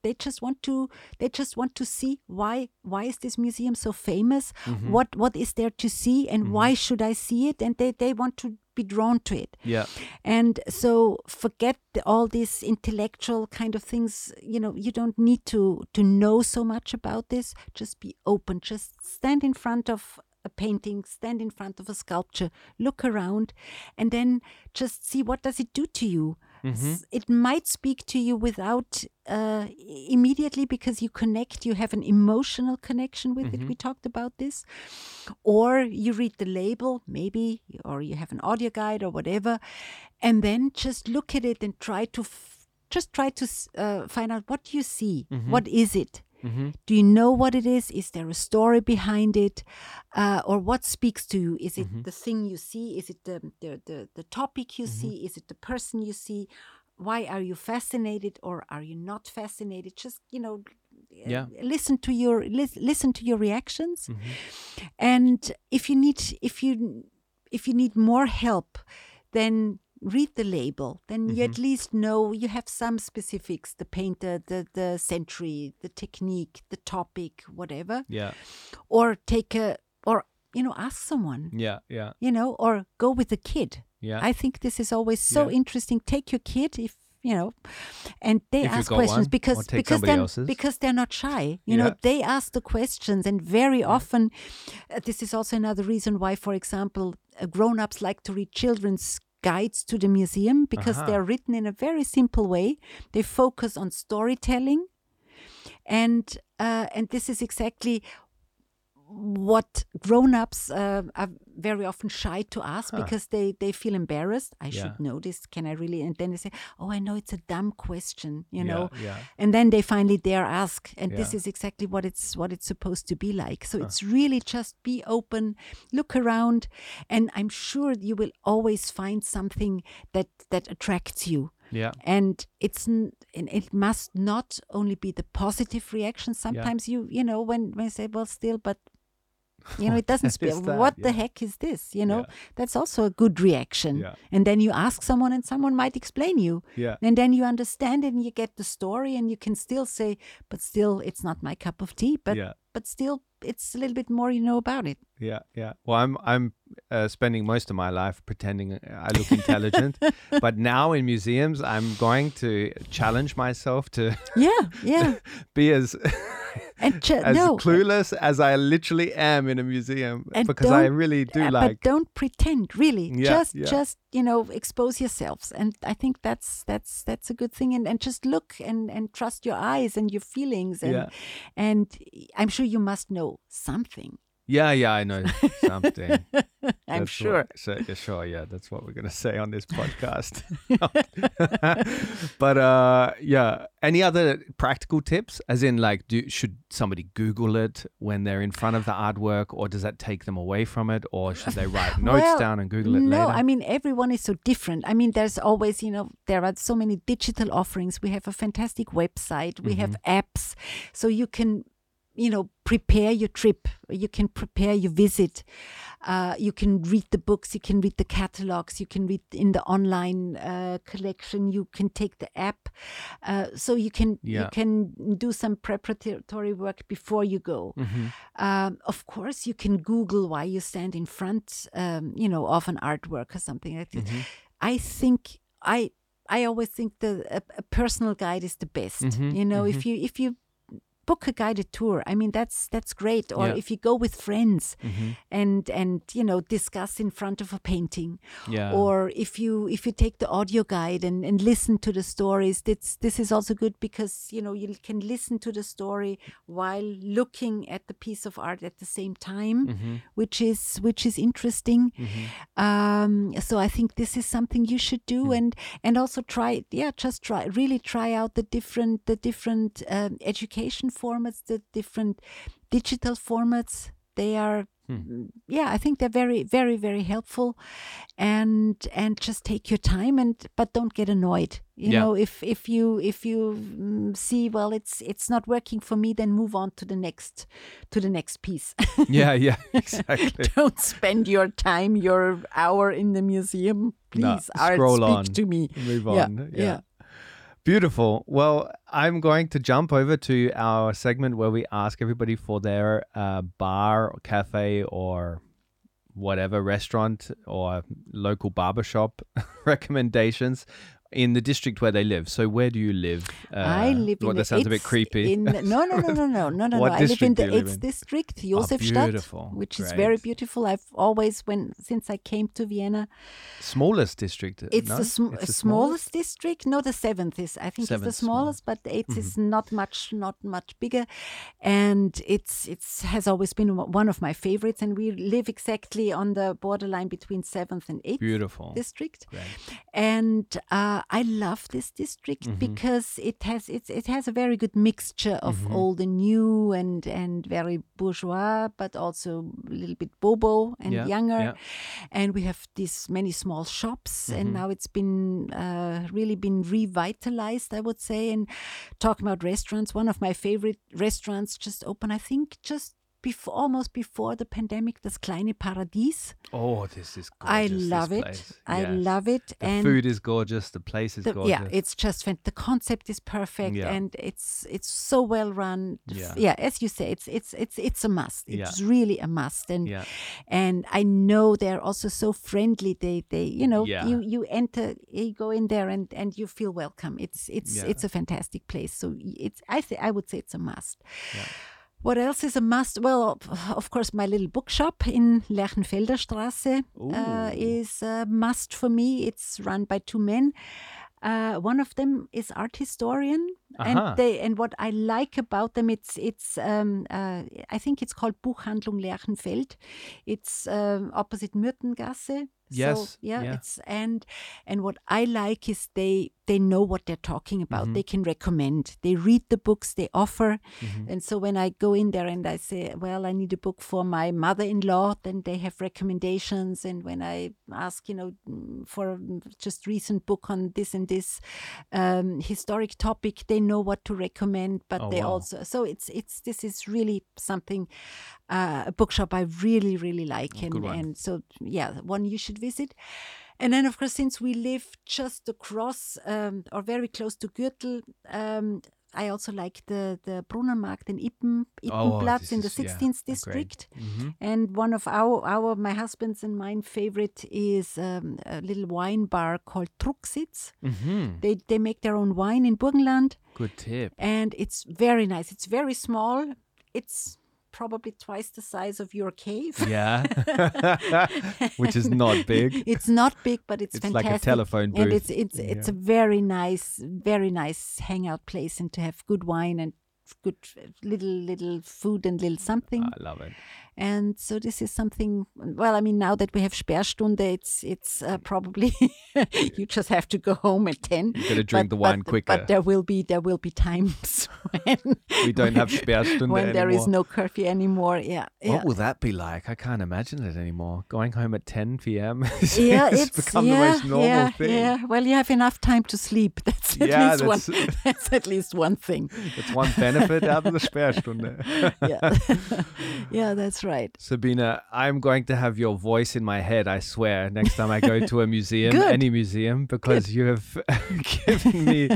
They just want to. They just want to see why. Why is this museum so famous? Mhm. What What is there to see, and Mhm. why should I see it? And they they want to be drawn to it. Yeah. And so forget all these intellectual kind of things. You know, you don't need to to know so much about this. Just be open. Just stand in front of a painting, stand in front of a sculpture, look around, and then just see what does it do to you. Mhm. It might speak to you without uh, immediately because you connect. You have an emotional connection with it. Mhm. We talked about this, or you read the label, maybe, or you have an audio guide or whatever, and then just look at it and try to f- just try to uh, find out what you see. Mhm. What is it? Mhm. Do you know what it is? Is there a story behind it, uh, or what speaks to you? Is it Mhm. the thing you see? Is it the the the, the topic you Mm-hmm. see? Is it the person you see? Why are you fascinated, or are you not fascinated? Just you know, uh, Yeah. listen to your lis- listen to your reactions, Mhm. and if you need if you if you need more help, then read the label then you at Mm-hmm. least know you have some specifics the painter the the century the technique the topic whatever Yeah. or take a or you know ask someone Yeah. Yeah. you know or go with a kid Yeah. i think this is always so Yeah. interesting take your kid if you know and they If ask questions one, because because else's. because they're not shy you know they ask the questions and very often uh, this is also another reason why for example uh, grown-ups like to read children's guides to the museum because Aha. they're written in a very simple way they focus on storytelling and uh, and this is exactly what grown-ups uh, are very often shy to ask Huh. because they they feel embarrassed. I Yeah. should know this. Can i really? And then they say oh i know it's a dumb question you Yeah, know? Yeah. and then they finally dare ask and this is exactly what it's what it's supposed to be like. So it's really just be open look around and i'm sure you will always find something that that attracts you. Yeah. and it's and it must not only be the positive reaction. Sometimes you you know when when you say well still but you know it doesn't speak that? what the heck is this you know Yeah. that's also a good reaction Yeah. and then you ask someone and someone might explain you Yeah. and then you understand it and you get the story and you can still say but still it's not my cup of tea but yeah. but still it's a little bit more you know about it Yeah, yeah. Well, I'm I'm uh, spending most of my life pretending I look intelligent, but now in museums, I'm going to challenge myself to yeah yeah be as and ju- as no clueless as I literally am in a museum And because I really do Yeah, like. but don't pretend really Yeah, just yeah. just you know expose yourselves and i think that's that's that's a good thing and, and just look and and trust your eyes and your feelings and Yeah. and i'm sure you must know something Yeah, yeah, I know something. I'm That's sure. What, so, sure, yeah, that's what we're gonna say on this podcast. but uh, yeah, any other practical tips? As in, like, do should somebody Google it when they're in front of the artwork, or does that take them away from it, or should they write notes Well, down and Google it no, later? I mean everyone is so different. I mean, there's always, you know, there are so many digital offerings. We have a fantastic website. We have Mm-hmm. apps, so you can, you know, prepare your trip. You can prepare your visit. Uh, you can read the books. You can read the catalogs. You can read in the online uh, collection. You can take the app, uh, so you can Yeah. you can do some preparatory work before you go. Mm-hmm. Um, of course, you can Google why you stand in front, um, you know, of an artwork or something like that. Mm-hmm. I think I I always think the a, a personal guide is the best. Mhm, You know, if you if you book a guided tour, I mean that's that's great. Or Yeah. if you go with friends Mm-hmm. and and you know discuss in front of a painting, Yeah. or if you if you take the audio guide and, and listen to the stories this this is also good because you know you can listen to the story while looking at the piece of art at the same time Mm-hmm. which is which is interesting um, so i think this is something you should do Hmm. and and also try yeah just try really try out the different the different um, education formats the different digital formats they are Hmm. mm, yeah i think they're very very very helpful and and just take your time and but don't get annoyed you Yeah. know if if you if you mm, see well it's it's not working for me then move on to the next to the next piece yeah, yeah, exactly. don't spend your time your hour in the museum please art scroll speak on. to me Move Yeah, on. yeah. Beautiful. Well, I'm going to jump over to our segment where we ask everybody for their uh, bar or cafe or whatever restaurant or local barbershop recommendations in the district where they live. So, where do you live? Uh, I live well, in that the sounds a bit creepy. In no, no, no, no, no, no, no. What. I live in the eighth in? district, Oh, Josefstadt, beautiful. which is very beautiful. I've always, when since I came to Vienna, Smallest district. uh, it's no? the sm- It's the smallest district. No, the seventh is. I think it's Seventh the small. smallest, but the 8th Mm-hmm. is not much, not much bigger, and it's it's has always been one of my favorites. And we live exactly on the borderline between seventh and eighth Beautiful. district Great. and uh, I love this district Mm-hmm. because it has it's, it has a very good mixture of Mm-hmm. old and new and and very bourgeois, but also a little bit bobo and Yeah, younger. yeah. And we have these many small shops, Mm-hmm. and now it's been uh, really been revitalized, I would say. And talking about restaurants, one of my favorite restaurants just opened, I think, just. Before, almost before the pandemic, das kleine Paradies. Oh, this is gorgeous. I love it. I love it. The and food is gorgeous. The place is the- gorgeous. yeah it's just fan- the concept is perfect Yeah. and it's it's so well run Yeah. yeah as you say it's it's it's it's a must Yeah. it's really a must and Yeah. and i know they're also so friendly they they you know Yeah. you you enter you go in there and and you feel welcome it's it's Yeah. it's a fantastic place so it's i th- i would say it's a must What else is a must? Well, of- course, my little bookshop in Lerchenfelder Straße uh, is a must for me. It's run by two men. Uh, one of them is art historian, Aha. and they and what I like about them, it's it's um, uh, I think it's called Buchhandlung Lerchenfeld. It's um, opposite Myrtengasse. Yes, So, yeah, yeah. it's and and what I like is they they know what they're talking about. Mm-hmm. They can recommend. They read the books they offer, Mm-hmm. and so when I go in there and I say, well, I need a book for my mother-in-law, then they have recommendations. And when I ask, you know, for just recent book on this and this um, historic topic, they know what to recommend. But Oh, they wow. also so it's it's this is really something uh, a bookshop I really really like, and and so yeah, one you should visit. And then, of course, since we live just across um, or very close to Gürtel, um, I also like the the Brunnenmarkt in Yppen, Yppenplatz this in the is- yeah, 16th great. district. Mhm. And one of our our my husband's and mine favorite is um, a little wine bar called Trucksitz. Mhm. They they make their own wine in Burgenland, Good tip. and it's very nice. It's very small. It's probably twice the size of your cave. Yeah. Which is not big. It's not big, but it's, It's like a fantastic. telephone And booth. it's it's it's a very nice, very nice hangout place, and to have good wine and good little little food and little something. I love it. And so this is something. Well, I mean, now that we have Sperrstunde, it's it's uh, probably you just have to go home at ten. You gotta drink but, the wine but, quicker. But there will be there will be times when We don't have Sperrstunde when there is anymore. no curfew anymore. Yeah, yeah. What will that be like? I can't imagine it anymore. Going home at 10 p.m. yeah, has it's become yeah, the most normal yeah, thing. yeah. Well, you have enough time to sleep. That's at Yeah, least one. that's- That's at least one thing. That's one benefit out of the Sperrstunde. Yeah, yeah, that's right. Sabina, I'm going to have your voice in my head, I swear, next time I go to a museum, any museum, because you have given me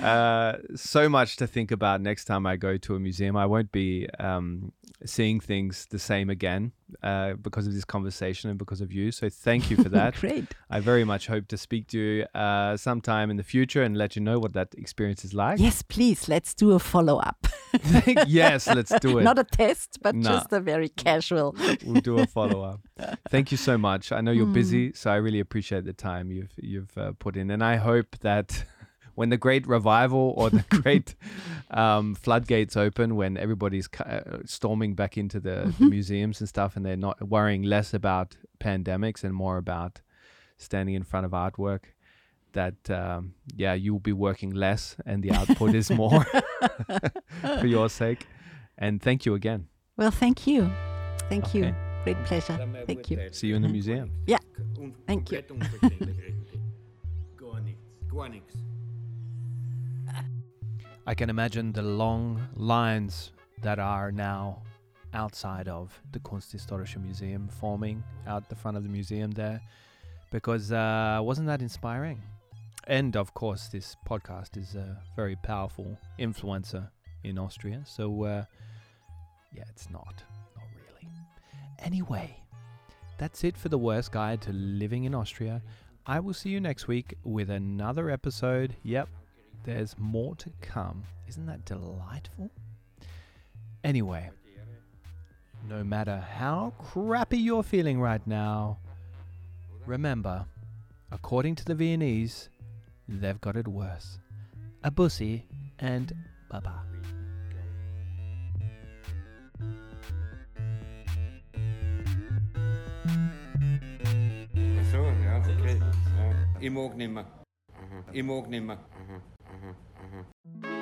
uh, so much to think about next time I go to a museum. I won't be um, seeing things the same again uh, because of this conversation and because of you. So thank you for that. Great. I very much hope to speak to you uh, sometime in the future and let you know what that experience is like. Yes, please. Let's do a follow up. yes, let's do it. Not a test, but just a very casual. we'll do a follow up. Thank you so much. I know you're Mm. busy, so I really appreciate the time you've you've uh, put in, and I hope that when the great revival or the great um, floodgates open, when everybody's uh, storming back into the, the Mm-hmm. museums and stuff, and they're not worrying less about pandemics and more about standing in front of artwork. That um, yeah, you will be working less, and the output is more for your sake. And thank you again. Well, thank you. Thank you. Great pleasure. Thank you. See you in the museum. Ja. Un Thank you. I can imagine the long lines that are now outside of the Kunsthistorische Museum forming out the front of the museum there because uh, wasn't that inspiring? And of course, this podcast is a very powerful influencer in Austria. So, uh, yeah, it's not. Not really. Anyway, that's it for the worst guide to living in Austria. I will see you next week with another episode. Yep, there's more to come. Isn't that delightful? Anyway, no matter how crappy you're feeling right now, remember, according to the Viennese, they've got it worse. A bussy and baba. Ach so, ja, okay. Ja. Ich mag nimmer. Aha. Ich mag nimmer. Aha. Mm-hmm.